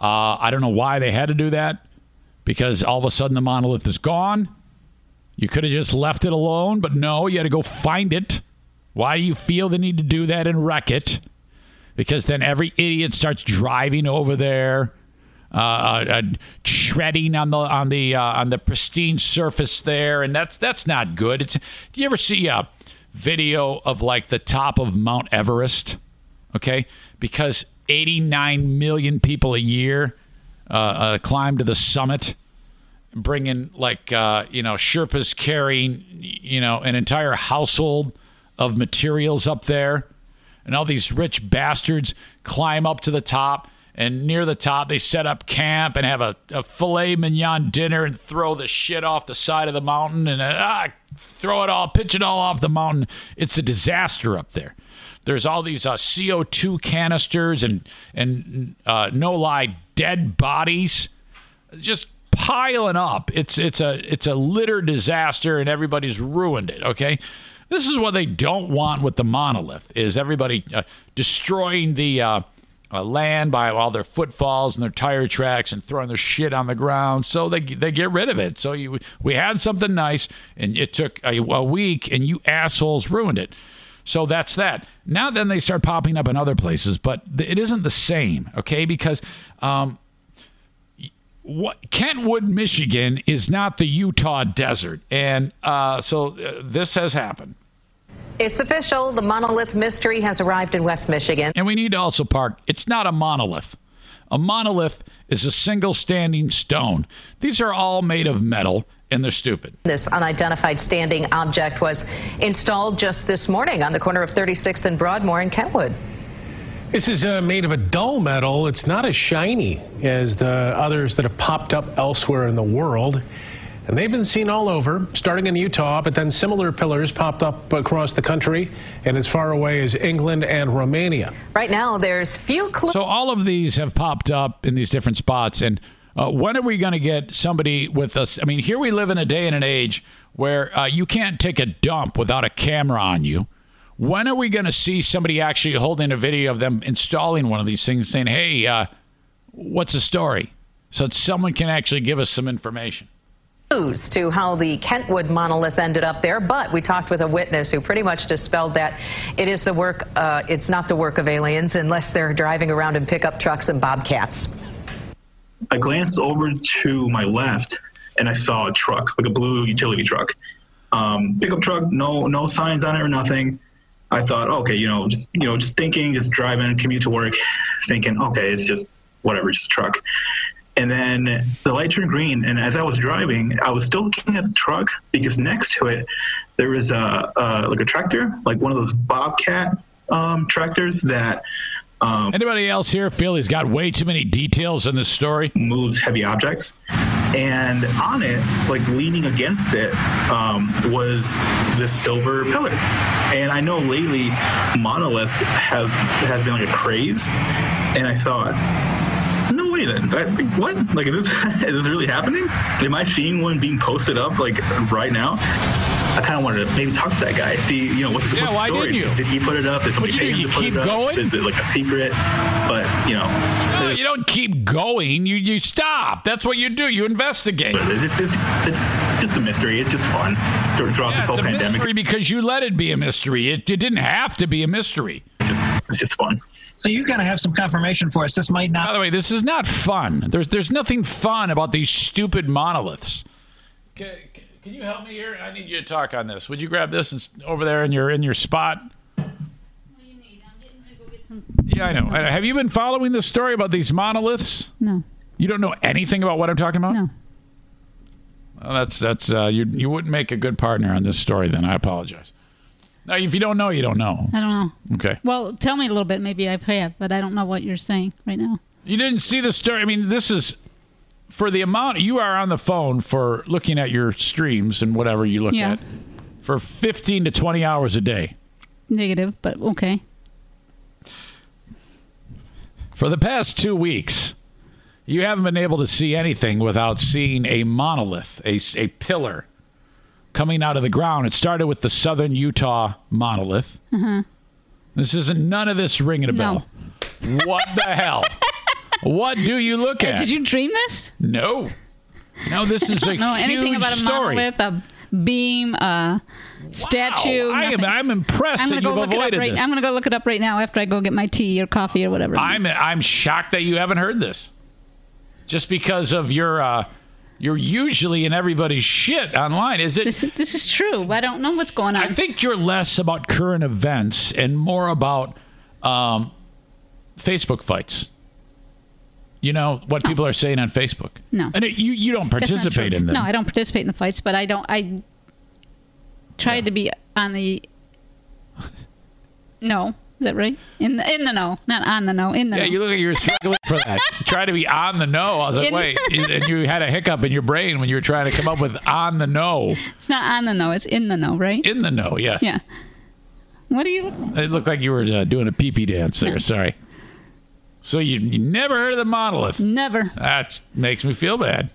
Uh, I don't know why they had to do that, because all of a sudden the monolith is gone. You could have just left it alone, but no, you had to go find it. Why do you feel the need to do that and wreck it? Because then every idiot starts driving over there, uh, uh, uh treading on the on the uh, on the pristine surface there, and that's that's not good. It's, do you ever see a video of like the top of Mount Everest? Okay, because 89 million people a year uh, uh, climb to the summit bringing like uh, you know Sherpas carrying you know an entire household of materials up there, and all these rich bastards climb up to the top. And near the top, they set up camp and have a, a filet mignon dinner and throw the shit off the side of the mountain and uh, ah, throw it all, pitch it all off the mountain. It's a disaster up there. There's all these uh, CO2 canisters and and uh, no lie dead bodies, just piling up. It's it's a it's a litter disaster, and everybody's ruined it. Okay, this is what they don't want with the monolith: is everybody uh, destroying the uh, land by all their footfalls and their tire tracks and throwing their shit on the ground. So they they get rid of it. So you, we had something nice, and it took a, a week, and you assholes ruined it. So that's that. Now then they start popping up in other places, but it isn't the same, okay? Because um, what, Kentwood, Michigan is not the Utah desert. And uh, so uh, this has happened. It's official. The monolith mystery has arrived in West Michigan. And we need to also park. It's not a monolith. A monolith is a single standing stone. These are all made of metal and they're stupid. This unidentified standing object was installed just this morning on the corner of 36th and Broadmoor in Kentwood. This is uh, made of a dull metal. It's not as shiny as the others that have popped up elsewhere in the world. And they've been seen all over, starting in Utah, but then similar pillars popped up across the country and as far away as England and Romania. Right now, there's few clues. So all of these have popped up in these different spots. And uh, when are we going to get somebody with us? I mean, here we live in a day and an age where uh, you can't take a dump without a camera on you. When are we going to see somebody actually holding a video of them installing one of these things saying, hey, uh, what's the story? So that someone can actually give us some information News to how the Kentwood monolith ended up there, but we talked with a witness who pretty much dispelled that it is the work, uh, it's not the work of aliens unless they're driving around in pickup trucks and bobcats. I glanced over to my left and I saw a truck, like a blue utility truck. Um, pickup truck, no no signs on it or nothing. I thought, okay, you know, just you know, just thinking, just driving, commute to work, thinking, okay, it's just whatever, just truck. And then the light turned green, and as I was driving, I was still looking at the truck because next to it there was a, a like a tractor, like one of those Bobcat um, tractors that. Um, Anybody else here feel he's got way too many details in this story? Moves heavy objects, and on it, like leaning against it, um, was this silver pillar. And I know lately monoliths have has been like a craze, and I thought, no way, then what? Like, is this is this really happening? Am I seeing one being posted up like right now? I kind of wanted to maybe talk to that guy, see, you know, what's, Yeah, what's the why story? Did he put it up? Did somebody pay him to put keep it up? going? Is it like a secret? But you know, No, you don't keep going. You you stop. That's what you do. You investigate. It's just it's just a mystery. It's just fun throughout Yeah, this whole it's a pandemic. mystery because you let it be a mystery. It, it didn't have to be a mystery. It's just, it's just fun. So you got to have some confirmation for us. This might not. By the way, this is not fun. There's there's nothing fun about these stupid monoliths. Can, can you help me here? I need you to talk on this. Would you grab this and, over there in your in your spot? Yeah, I know. Have you been following the story about these monoliths? No. You don't know anything about what I'm talking about? No. Well, that's that's uh, you you wouldn't make a good partner on this story. Then I apologize. Now, if you don't know, you don't know. I don't know. Okay. Well, tell me a little bit. Maybe I have, but I don't know what you're saying right now. You didn't see the story. I mean, this is for the amount you are on the phone for looking at your streams and whatever you look Yeah. at for 15 to 20 hours a day. Negative, but okay. For the past two weeks, you haven't been able to see anything without seeing a monolith, a, a pillar coming out of the ground. It started with the southern Utah monolith. Uh-huh. This isn't none of this ringing a bell. What the hell? What do you look at? did you dream this? No. No, this is a know anything about a story. monolith, a beam, a statue. I am- I'm impressed I'm that go you've look it up avoided right, this. I'm going to go look it up right now after I go get my tea or coffee or whatever. I'm I'm shocked that you haven't heard this. Just because of your uh you're usually in everybody's shit online. Is it this, this is true. I don't know what's going on. I think you're less about current events and more about um Facebook fights. You know what people are saying on Facebook. No. And it, you you don't participate in them. No, I don't participate in the fights, but I don't. I tried to be on the. No, is that right? In the in the no, not on the no. In the Yeah, no. you look like you're struggling for that. Try to be on the no. I was like, In- wait, and you had a hiccup in your brain when you were trying to come up with on the no. It's not on the no. It's in the no, right? In the no, yes. Yeah. What do you? It looked like you were uh, doing a pee pee dance there. Sorry. So you, you never heard of the monolith? Never. That makes me feel bad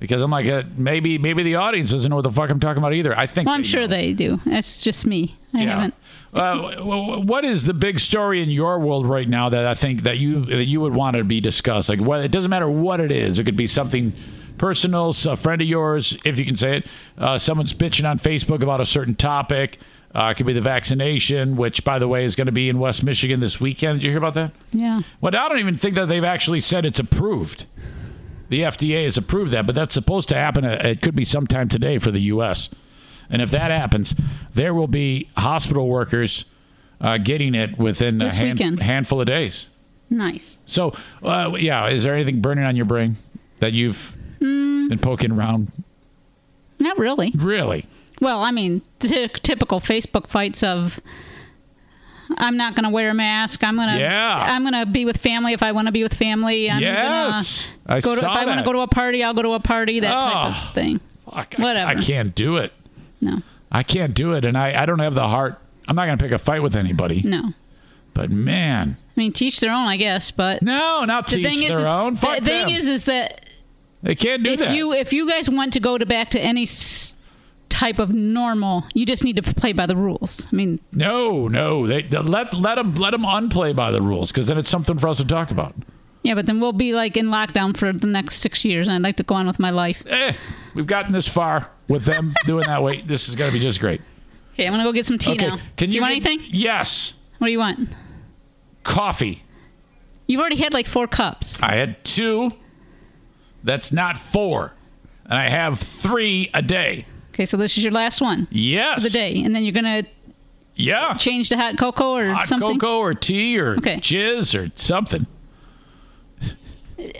because I'm like, uh, maybe maybe the audience doesn't know what the fuck I'm talking about either. I think. Well, I'm sure know. they do. That's just me. I Yeah. haven't. Uh, what is the big story in your world right now that I think that you that you would want to be discussed? Like, what, it doesn't matter what it is. It could be something personal, a friend of yours, if you can say it. Uh, someone's bitching on Facebook about a certain topic. Uh, it could be the vaccination, which, by the way, is going to be in West Michigan this weekend. Did you hear about that? Yeah. Well, I don't even think that they've actually said it's approved. The FDA has approved that, but that's supposed to happen. uh, It could be sometime today for the U.S. And if that happens, there will be hospital workers uh, getting it within a This hand, weekend. handful of days. Nice. So, uh, yeah, is there anything burning on your brain that you've Mm, been poking around? not really. Really? Well, I mean, t- typical Facebook fights of. I'm not going to wear a mask. I'm going to. Yeah. I'm going to be with family if I want to be with family. I'm Yes. Gonna I go to, saw if I want to go to a party, I'll go to a party. That type Oh, of thing. Fuck, Whatever. I, I can't do it. No. I can't do it, and I, I don't have the heart. I'm not going to pick a fight with anybody. No. But man, I mean, teach their own, I guess. But no, not the teach thing their is- own. The Fuck thing is, is that they can't do if that. you if you guys want to go to back to any s- type of normal, you just need to play by the rules. I mean, No, no. They, they- let let them let them unplay by the rules because then it's something for us to talk about. yeah, but then we'll be like in lockdown for the next six years, and I'd like to go on with my life. Eh, we've gotten this far with them doing that. way. this is going to be just great. Okay, I'm gonna go get some tea okay, now. can do you, you want get- anything? Yes, What do you want? coffee. You've already had like four cups. I had two. That's not four, and I have three a day. Okay, so this is your last one Yes. for the day, and then you're gonna Yeah. change to hot cocoa or Hot something? cocoa or tea or Okay. jizz or something.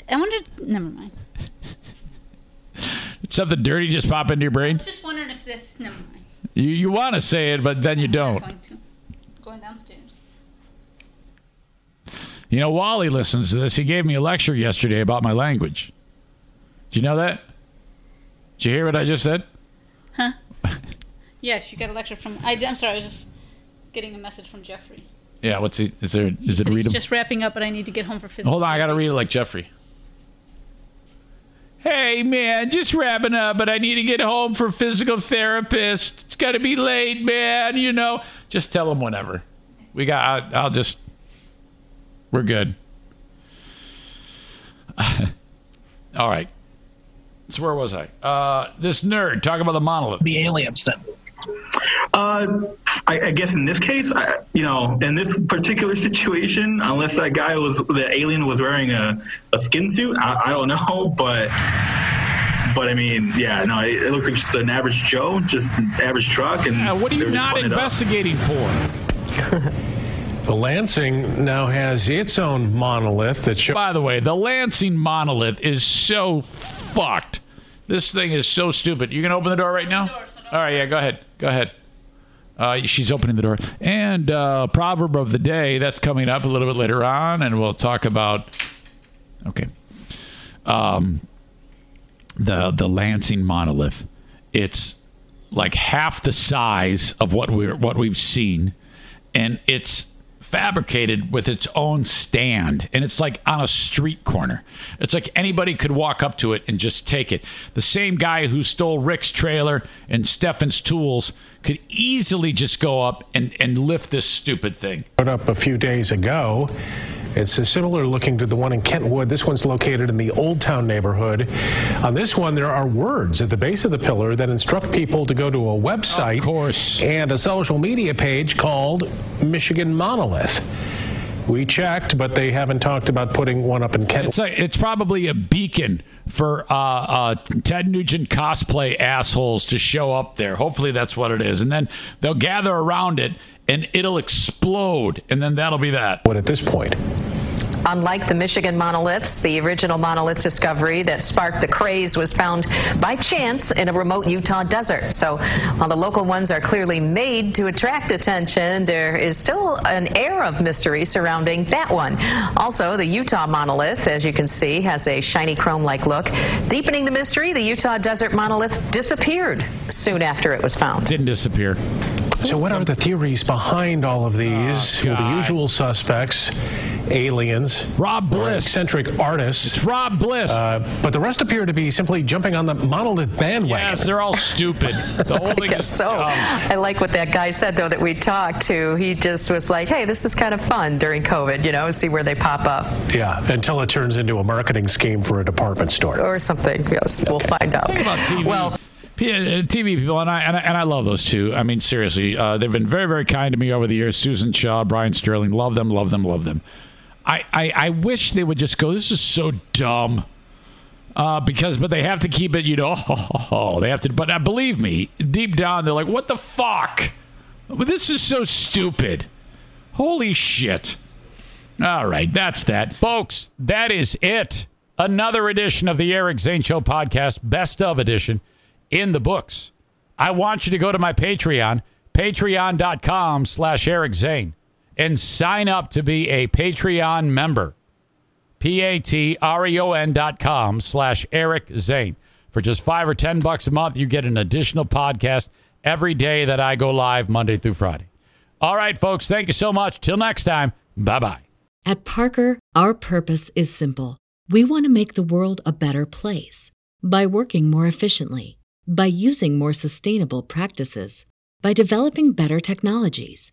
I wonder. Never mind. Something dirty just pop into your brain. I was just wondering if this. Never mind. You you want to say it, but then you don't. Going to. Going downstairs. You know, Wally listens to this. He gave me a lecture yesterday about my language. Did you know that? Did you hear what I just said? Huh? yes, you got a lecture from. I, I'm sorry. I was just getting a message from Jeffrey. Yeah. What's he? Is there? Is it Said he's readable? just wrapping up, but I need to get home for physical. Hold on, I gotta read it like Jeffrey. Hey man, just wrapping up, but I need to get home for physical therapist. It's gotta be late, man. You know, just tell him whenever. We got. I, I'll just. We're good. All right. So where was I? Uh, this nerd talking about the monolith. The aliens then. Uh, I, I guess in this case, I, you know, in this particular situation, unless that guy was the alien was wearing a, a skin suit, I, I don't know, but but I mean, yeah, no, it, it looked like just an average Joe, just an average truck, and Yeah, what are you not putting it up. investigating for? The Lansing now has its own monolith that shows. By the way, the Lansing monolith is so fucked. This thing is so stupid. You can open the door right now? All right, yeah, go ahead. Go ahead. Uh, she's opening the door. And uh, proverb of the day, that's coming up a little bit later on, and we'll talk about. Okay. Um, the the Lansing monolith. It's like half the size of what we're what we've seen, and it's fabricated with its own stand and it's like on a street corner it's like anybody could walk up to it and just take it the same guy who stole rick's trailer and Stephan's tools could easily just go up and, and lift this stupid thing put up a few days ago. It's uh, similar looking to the one in Kentwood. This one's located in the Old Town neighborhood. On this one, there are words at the base of the pillar that instruct people to go to a website course. and a social media page called Michigan Monolith. We checked, but they haven't talked about putting one up in Kentwood. It's like it's probably a beacon for uh, uh, Ted Nugent cosplay assholes to show up there. Hopefully that's what it is, and then they'll gather around it, and it'll explode, and then that'll be that. What at this point? Unlike the Michigan monoliths, the original monolith discovery that sparked the craze was found by chance in a remote Utah desert. So while the local ones are clearly made to attract attention, there is still an air of mystery surrounding that one. Also, the Utah monolith, as you can see, has a shiny chrome like look. Deepening the mystery, the Utah desert monolith disappeared soon after it was found. Didn't disappear. So, what are the theories behind all of these? Oh, well, the usual suspects, aliens, Rob Bliss. eccentric artists. It's Rob Bliss. Uh, but the rest appear to be simply jumping on the monolith bandwagon. yes, they're all stupid. The whole I guess is so. dumb. I like what that guy said, though, that we talked to. He just was like, hey, this is kind of fun during COVID, you know, see where they pop up Yeah, until it turns into a marketing scheme for a department store. or something. Yes, we'll find out. Think about TV. Well, uh, TV people, and I, and I and I love those two. I mean, seriously, uh, they've been very, very kind to me over the years. Susan Shaw, Brian Sterling, love them, love them, love them. I, I, I wish they would just go. This is so dumb. Uh, because, but they have to keep it, you know. Oh, they have to, but uh, believe me, deep down, they're like, "What the fuck? This is so stupid. Holy shit!" All right, that's that, Folks, that is it. Another edition of the Eric Zane Show podcast, best of edition, in the books. I want you to go to my Patreon, patreon.com slash Eric Zane, and sign up to be a Patreon member. P-A-T-R-E-O-N dot com slash Eric Zane. For just five or ten bucks a month, you get an additional podcast every day that I go live Monday through Friday. All right, folks, thank you so much. Till next time, bye-bye. At Parker, our purpose is simple. We want to make the world a better place by working more efficiently, by using more sustainable practices, by developing better technologies.